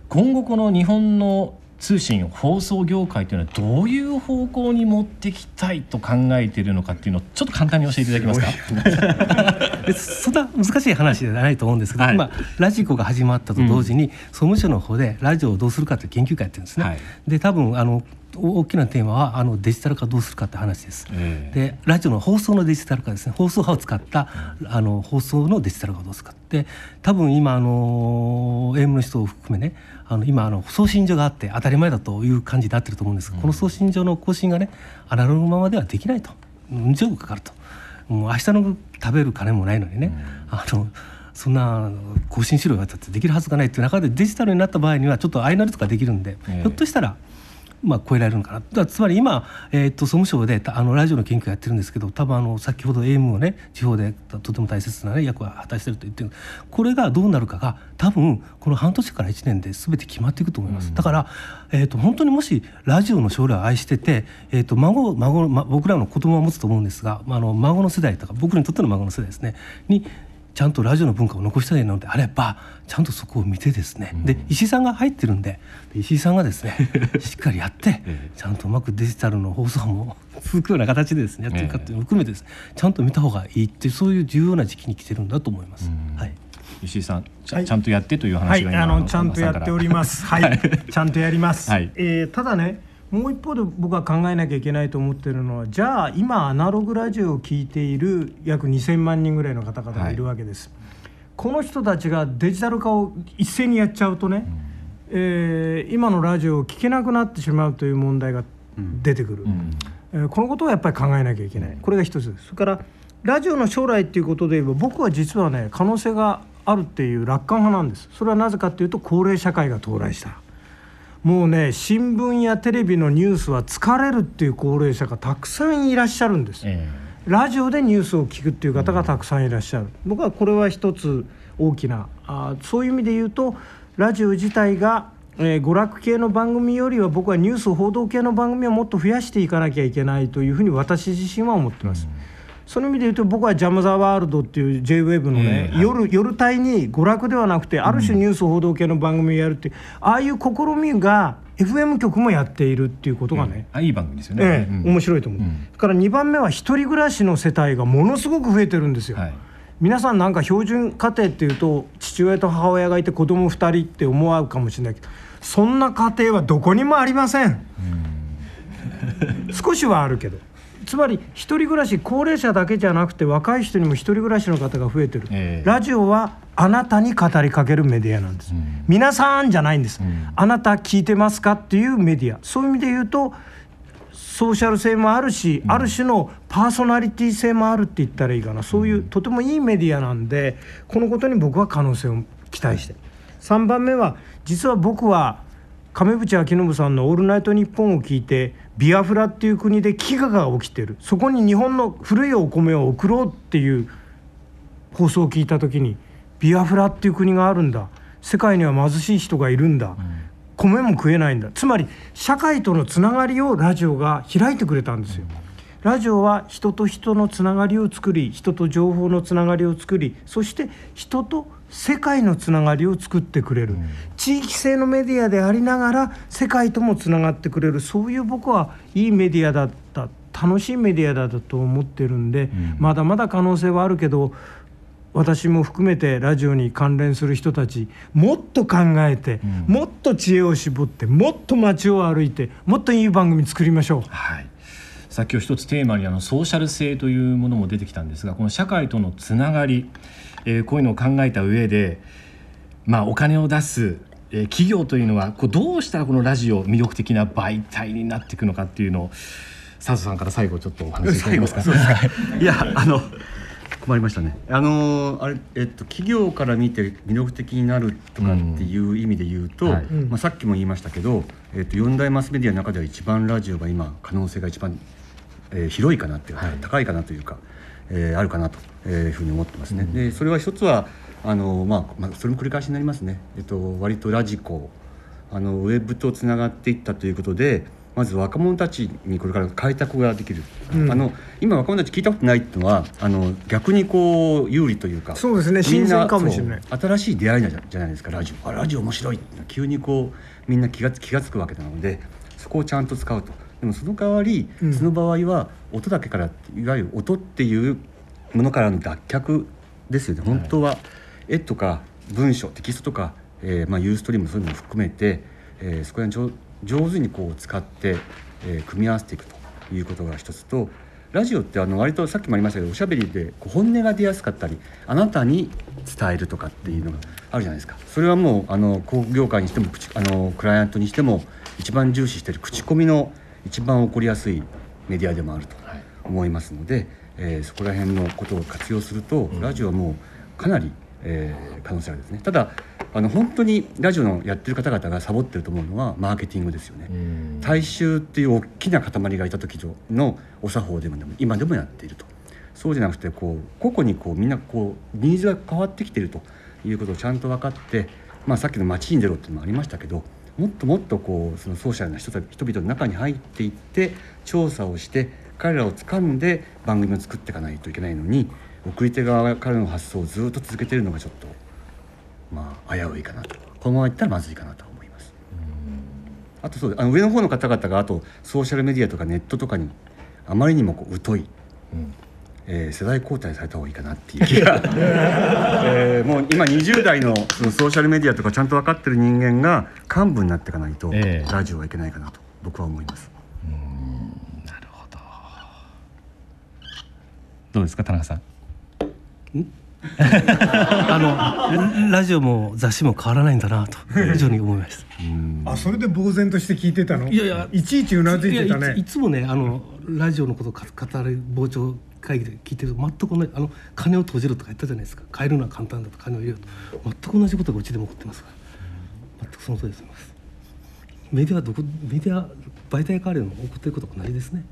今後この日本の通信放送業界というのはどういう方向に持ってきたいと考えているのかっていうのをちょっと簡単に教えていただけますか？でそんな難しい話ではないと思うんですけど、はい今ラジコが始まったと同時に、総務省の方でラジオをどうするかという研究会やってるんですね。はい。で多分あのお大きなテーマはあのデジタル化どうするかって話です。ええ。でラジオの放送のデジタル化ですね。放送波を使ったあの放送のデジタル化をどうするか。って多分今あの AM の人を含めねあの今あの送信所があって当たり前だという感じになってると思うんですが、この送信所の更新がねアナログのままではできないと。うん十分かかると。もう明日の食べる金もないのにね、あのそんな更新しろよってできるはずがないっていう中でデジタルになった場合にはちょっと相乗りとかできるんで、ええ。ひょっとしたらまあ、超えられるのかな。だからつまり今、えー、と総務省でたあのラジオの研究をやってるんですけど多分あの先ほど AM をね地方でととても大切な、ね、役割を果たしてると言ってる。これがどうなるかが多分この半年から1年で全て決まっていくと思います、だから、えー、と本当にもしラジオの将来を愛してて、えー、と孫孫、ま、僕らの子供は持つと思うんですが、まあ、あの孫の世代とか僕にとっての孫の世代ですね。にちゃんとラジオの文化を残したいのであればちゃんとそこを見てですね、で石井さんが入ってるんでで石井さんがですね しっかりやってちゃんとうまくデジタルの放送も続くような形でですねやっていくかっていうのを含めてです、ちゃんと見た方がいいっていうそういう重要な時期に来てるんだと思います。はい。石井さんちゃ,、はい。ちゃんとやってというはい、話が今、あのちゃんとやっております。はい、ちゃんとやります。はい。えーただね、もう一方で僕は考えなきゃいけないと思ってるのは、じゃあ今アナログラジオを聞いている約2000万人ぐらいの方々がいるわけです。この人たちがデジタル化を一斉にやっちゃうとね、えー今のラジオを聞けなくなってしまうという問題が出てくる。えーこのことをやっぱり考えなきゃいけない、これが一つです。それからラジオの将来っていうことで言えば僕は実はね可能性があるっていう楽観派なんです。それはなぜかっていうと高齢社会が到来したもうね新聞やテレビのニュースは疲れるっていう高齢者がたくさんいらっしゃるんです、えラジオでニュースを聞くっていう方がたくさんいらっしゃる、僕はこれは一つ大きなあそういう意味で言うとラジオ自体が、えー娯楽系の番組よりは僕はニュース報道系の番組をもっと増やしていかなきゃいけないというふうに私自身は思ってます。その意味で言うと僕は「ジャム・ザ・ワールド」っていう JWEB のね、ええ夜夜帯に娯楽ではなくてある種ニュース報道系の番組をやるっていう、ああいう試みが FM 局もやっているっていうことがね、あいい番組ですよね、ええうん。面白いと思う、ん。だから2番目は一人暮らしの世帯がものすごく増えてるんですよ、はい。皆さんなんか標準家庭っていうと父親と母親がいて子供2人って思うかもしれないけどそんな家庭はどこにもありません。少しはあるけどつまり一人暮らし高齢者だけじゃなくて若い人にも一人暮らしの方が増えてる、ええ。ラジオはあなたに語りかけるメディアなんです、皆さんじゃないんです、あなた聞いてますかっていうメディア。そういう意味で言うとソーシャル性もあるし、ある種のパーソナリティ性もあるって言ったらいいかな。そういうとてもいいメディアなんでこのことに僕は可能性を期待して。3番目は実は僕は亀渕明信さんの「オールナイトニッポン」を聞いてビアフラっていう国で飢餓が起きてる。そこに日本の古いお米を送ろうっていう放送を聞いた時にビアフラっていう国があるんだ。世界には貧しい人がいるんだ、米も食えないんだ。つまり社会とのつながりをラジオが開いてくれたんですよ。ラジオは人と人のつながりを作り人と情報のつながりを作りそして人と世界のつながりを作ってくれる、地域性のメディアでありながら世界ともつながってくれる。そういう僕はいいメディアだった。楽しいメディアだったと思ってるんで、まだまだ可能性はあるけど私も含めてラジオに関連する人たちもっと考えて、もっと知恵を絞ってもっと街を歩いてもっといい番組作りましょう。はい。さっき一つテーマにあのソーシャル性というものも出てきたんですがこの社会とのつながり、えーこういうのを考えた上で、まあ、お金を出す、えー企業というのはこうどうしたらこのラジオ魅力的な媒体になっていくのかっていうのを佐藤さんから最後ちょっとお話しいただけますか？すか。いやあの困りましたね。あのあれ、えっと、企業から見て魅力的になるとかっていう意味で言うと、うんはい。まあ、さっきも言いましたけど、えっと、四大マスメディアの中では一番ラジオが今可能性が一番、えー広いかなっていうか、高いかなというか、えーあるかなというふうに思ってますね。でそれは一つはあの、まあまあ、それも繰り返しになりますね、えっと、割とラジコあのウェブとつながっていったということでまず若者たちにこれから開拓ができる、うん。あの今若者たち聞いたことないっていうのはあの逆にこう有利というかそうですね。新鮮かもしれない。新しい出会いじゃじゃないですかラジオあラジオ面白いって。急にこうみんな気がつ気が付くわけなのでそこをちゃんと使うとでもその代わり、うん。その場合は音だけからいわゆる音っていうものからの脱却ですよね。本当は絵とか文章テキストとか、えーまあ、ユーストリームそういうのも含めて、えーそこら辺上上手にこう使って、えー組み合わせていくということが一つとラジオってあの割とさっきもありましたけどおしゃべりでこう本音が出やすかったりあなたに伝えるとかっていうのがあるじゃないですか。それはもうあの工業界にしても口あのクライアントにしても一番重視している口コミの一番起こりやすいメディアでもあると思いますので、えーそこら辺のことを活用すると、ラジオはもうかなり、えー可能性あるですね。ただあの本当にラジオのやってる方々がサボってると思うのはマーケティングですよね。大衆っていう大きな塊がいた時のお作法でも今でもやっていると。そうじゃなくてこう個々にこうみんなこうニーズが変わってきているということをちゃんと分かって、まあ、さっきの街に出ろっていうのもありましたけどもっともっとこうそのソーシャルな人人々の中に入っていって調査をして彼らを掴んで番組を作っていかないといけないのに送り手側からの発想をずっと続けているのがちょっとまあ危ういかなと。このままいったらまずいかなと思います。あとそうあの上の方の方々があとソーシャルメディアとかネットとかにあまりにもこう疎い、えー世代交代された方がいいかなっていう。気が、えーもう今20代のそのソーシャルメディアとかちゃんと分かってる人間が幹部になっていかないと、ええ。ラジオはいけないかなと僕は思います。ど。うですか田中さん？あのラジオも雑誌も変わらないんだなと非常に思いました。あそれで呆然として聞いてたの？いやいや。いちいちうなずいてたいやいついねつもねあのラジオのことを語る傍聴会議で聞いてると全く同じあの金を閉じろとか言ったじゃないですか。変えるのは簡単だと金を入れると。全く同じことがうちでも起こってますから。全くその通りです。メディアはどこメディア媒体変わりでも起こっていることが同じですね。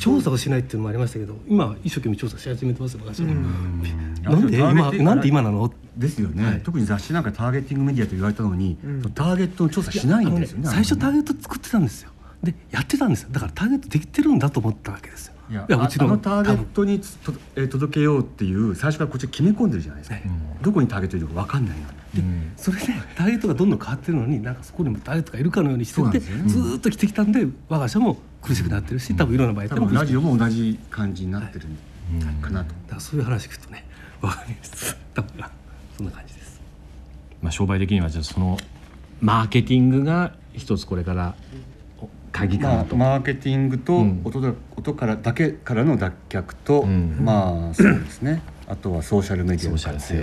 調査をしないっていうのもありましたけど今は一生懸命調査し始めてますよ私もなんで今なんで今なの？ですよね、はい。特に雑誌なんかターゲティングメディアと言われたのに、ターゲットの調査しないんですよね。最初ターゲット作ってたんですよ。でやってたんですよ。だからターゲットできてるんだと思ったわけですよいやうちのああのターゲットにつと、えー届けようっていう最初からこっち決め込んでるじゃないですか、どこにターゲットいるか分かんないのにそれでターゲットがどんどん変わってるのになんかそこにもターゲットがいるかのようにしててね。ずーっと来てきたんで我が社も苦しくなってるし多分いろんな場合多分ラジオも同じ感じになってるかなと、だからそういう話聞くとねわかります。多分そんな感じです。まあ商売的にはじゃあそのマーケティングが一つこれからお鍵かまあ、なと、マーケティングとうん。音だ、音からだけからの脱却と、ん。まあそうですね。あとはソーシャルメディアの活用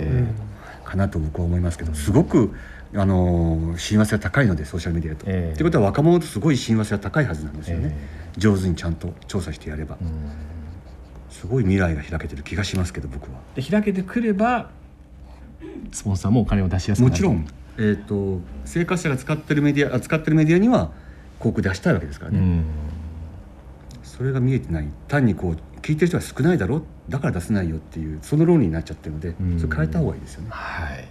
かなと僕は思いますけどすごくあの親和性が高いのでソーシャルメディアと。と、ええ。いうことは若者とすごい親和性が高いはずなんですよね、上手にちゃんと調査してやれば、すごい未来が開けてる気がしますけど僕は。で開けてくればスポンサーもお金を出しやすくなる。もちろん、えー、と生活者が使ってるメディア扱ってるメディアには広告出したいわけですからね、うん。それが見えてない単にこう聞いてる人が少ないだろだから出せないよっていうその論理になっちゃってるので、ん。それ変えた方がいいですよね。はい。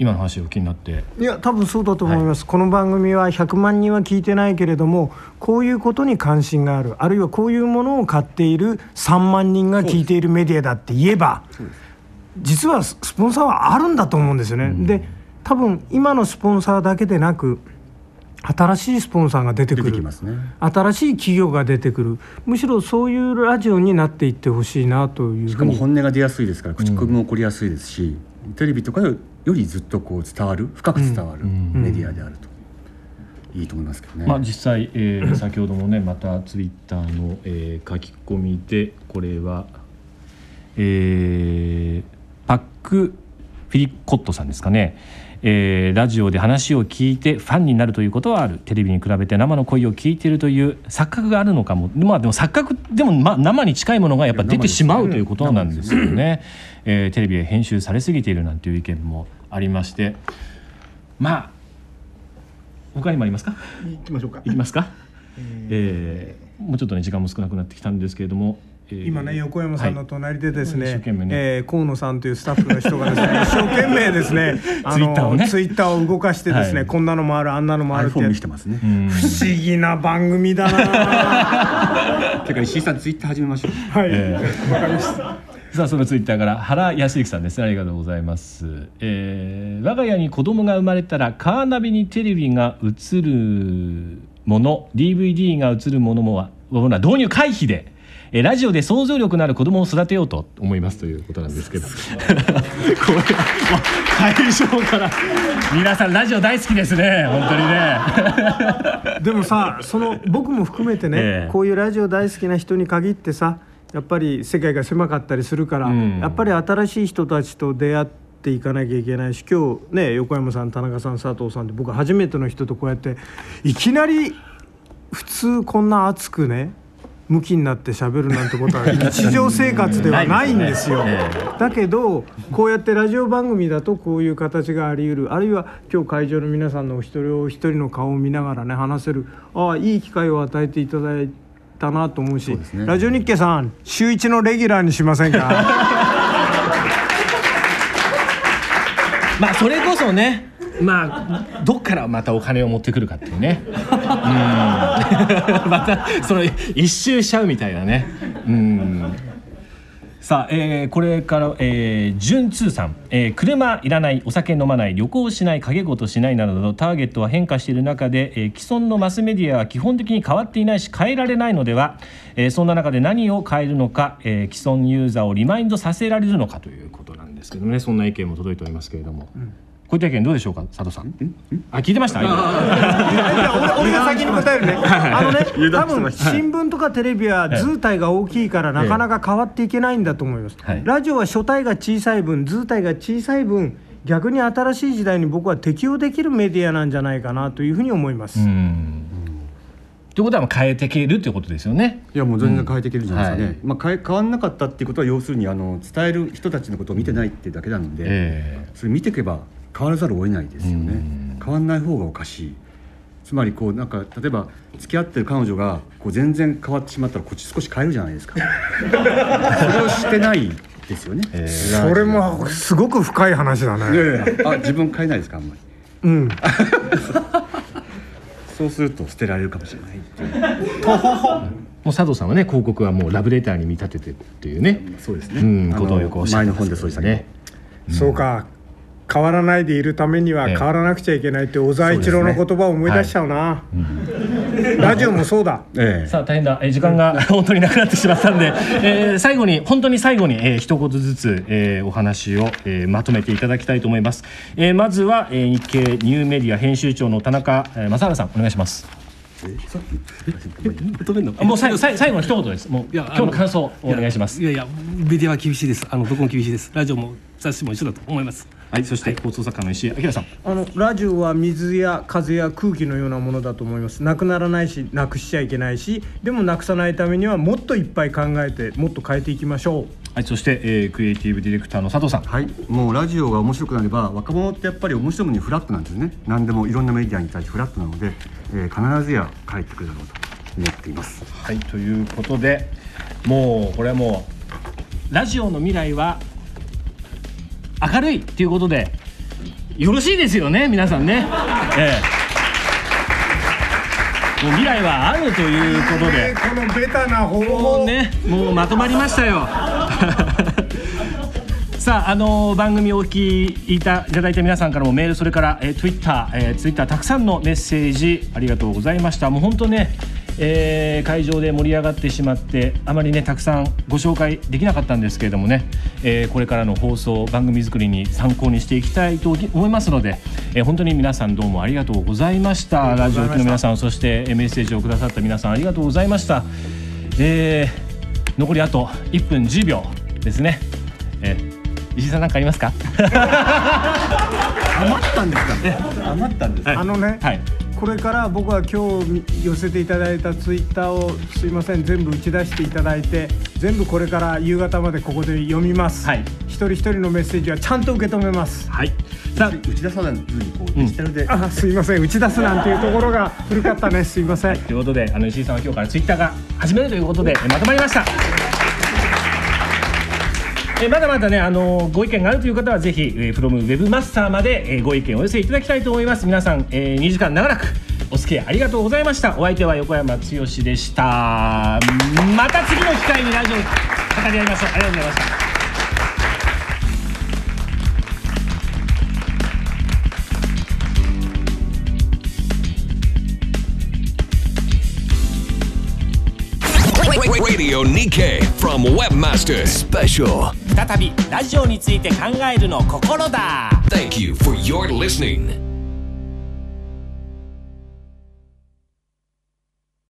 今の話を気になって。いや多分そうだと思います、この番組は100万人は聞いてないけれどもこういうことに関心があるあるいはこういうものを買っている3万人が聞いているメディアだって言えば実はススポンサーはあるんだと思うんですよね、で多分今のスポンサーだけでなく新しいスポンサーが出てく出るね。新しい企業が出てくる。むしろそういうラジオになっていってほしいなというしかもふうに本音が出やすいですから口コミも起こりやすいですし、テレビとかよりずっとこう伝わる深く伝わるメディアであると、いいと思いますけどね。まあ、実際、えー 先ほどもねまたツイッターの、えー書き込みでこれは、えーパック・フィリコットさんですかね、えーラジオで話を聞いてファンになるということはある。テレビに比べて生の声を聞いているという錯覚があるのかも。まあでも錯覚でも、まあ、生に近いものがやっぱ出てしまうということなんですよね、えーテレビへ編集されすぎているなんていう意見もありまして。まあ他にもありますか？行きましょうか。いきますか、えー。もうちょっとね時間も少なくなってきたんですけれども、えー今ね横山さんの隣でですね,、はい。ね。えー河野さんというスタッフの人がですね 一生懸命ですねあの Twitter をね。ツイッターを動かしてですね、はい。こんなのもあるあんなのもあるってね。不思議な番組だな。てか石井さんツイッター始めましょう。はい、えわかりました。さあそのツイッターから原康之さんです。ありがとうございます、えー我が家に子供が生まれたらカーナビにテレビが映るもの DVD が映るものもは導入回避でえーラジオで想像力のある子供を育てようと思いますということなんですけど。これは会場から。皆さんラジオ大好きですね。本当にね。でもさその僕も含めてね、ええ。こういうラジオ大好きな人に限ってさやっぱり世界が狭かったりするから、うん。やっぱり新しい人たちと出会っていかなきゃいけないし今日ね横山さん田中さん佐藤さんって僕初めての人とこうやっていきなり普通こんな熱くね向きになって喋るなんてことは日常生活ではないんですよ。だけどこうやってラジオ番組だとこういう形があり得る。あるいは今日会場の皆さんのお一人お一人の顔を見ながらね話せる。ああいい機会を与えていただいたなと思うし。ね。ラジオ日経さん週一のレギュラーにしませんか？まあそれこそねまあどっからまたお金を持ってくるかっていうね。うん。またその一周しちゃうみたいなね。うん。さあ、えーこれから、えー、純通さん、えー車いらないお酒飲まない旅行しない陰事しないなどのターゲットは変化している中で、えー既存のマスメディアは基本的に変わっていないし変えられないのでは、えーそんな中で何を変えるのか、えー既存ユーザーをリマインドさせられるのかということなんですけどね。そんな意見も届いておりますけれども、ういった意見どうでしょうか佐藤さん。あ聞いてました？今 俺俺が先に答えるね。あのね、油多分新聞とかテレビは図体が大きいからなかなか変わっていけないんだと思います。はい。ラジオは書体が小さい分、図体が小さい分、逆に新しい時代に僕は適応できるメディアなんじゃないかなというふうに思います。うん。ということはまあ変えていけるということですよね。いやもう全然変えていけるじゃないですかね、はい。まあ、変え変わんなかったっていうことは要するにあの伝える人たちのことを見てないっていうだけなので、えそれ見ていけば変わらざるを得ないですよね。変わんない方がおかしい。つまりこうなんか例えば付き合ってる彼女がこう全然変わってしまったらこっち少し変えるじゃないですか。それをしてないですよね、それもすごく深い話だいやね。いやあ自分変えないですかあんまり。うん。そうすると捨てられるかもしれないっていう。もう佐藤さんはね広告はもうラブレターに見立ててっていうね。そうですね、うん、ことをよくおっしゃってます前の本でそうでしたねそうか。変わらないでいるためにはええ変わらなくちゃいけないって小沢一郎の言葉を思い出しちゃうな。ラジオもそうだ。ええさあ大変だ、えー時間が 本当になくなってしまったんで、えー最後に本当に最後に、えー一言ずつ、えーお話を、えーまとめていただきたいと思います。えーまずは、えー日経ニューメディア編集長の田中、えー正原さんお願いします。もう最後最最後の一言です。もういや今日の感想をお願いします。いやいやメディアは厳しいですあのどこも厳しいですラジオも雑誌も一緒だと思いますはい、そして放送作家の石井明さん。あのラジオは水や風や空気のようなものだと思います。なくならないしなくしちゃいけないしでもなくさないためにはもっといっぱい考えてもっと変えていきましょう。はい、そして、えークリエイティブディレクターの佐藤さん。はい、もうラジオが面白くなれば若者ってやっぱり面白いものにフラットなんですね。何でもいろんなメディアに対してフラットなので、えー必ずや帰ってくるだろうと思っています。はい、ということで、もうこれはもうラジオの未来は明るいということでよろしいですよね、皆さんね。ええ、もう未来はあるということで。このベタな方も法うね、もうまとまりましたよ。さあ、あの番組をお聞きいたいただいた皆さんからもメールそれから、えー、Twitter、えー、Twitter たくさんのメッセージありがとうございましたもう本当ね、えー会場で盛り上がってしまってあまりねたくさんご紹介できなかったんですけれどもね、えーこれからの放送番組作りに参考にしていきたいと思いますので、えー本当に皆さんどうもありがとうございました。ラジオ機の皆さんそしてえーメッセージをくださった皆さんありがとうございました、えー残りあと1分10秒ですね、えー石井さんなんかありますか？余ったんですか？余ったんです。かあのね、はいこれから僕は今日寄せていただいたツイッターをすいません全部打ち出していただいて全部これから夕方までここで読みます、はい。一人一人のメッセージはちゃんと受け止めます。はい。さあ打ち出さないずにこうデジタルで、あすいません。打ち出すなんていうところが古かったね。すいません。ということであの石井さんは今日からツイッターが始めるということでえまとまりましたえまだまだねあのご意見があるという方はぜひ、えー、from webmaster まで、えーご意見をお寄せいただきたいと思います。皆さん、えー、2時間長らくお付き合いありがとうございました。お相手は横山剛でした。また次の機会にラジオ語り合いましょう。ありがとうございました。Radio Nikkei from Webmaster Special. 再びラジオについて考えるの心だ Thank you for your listening.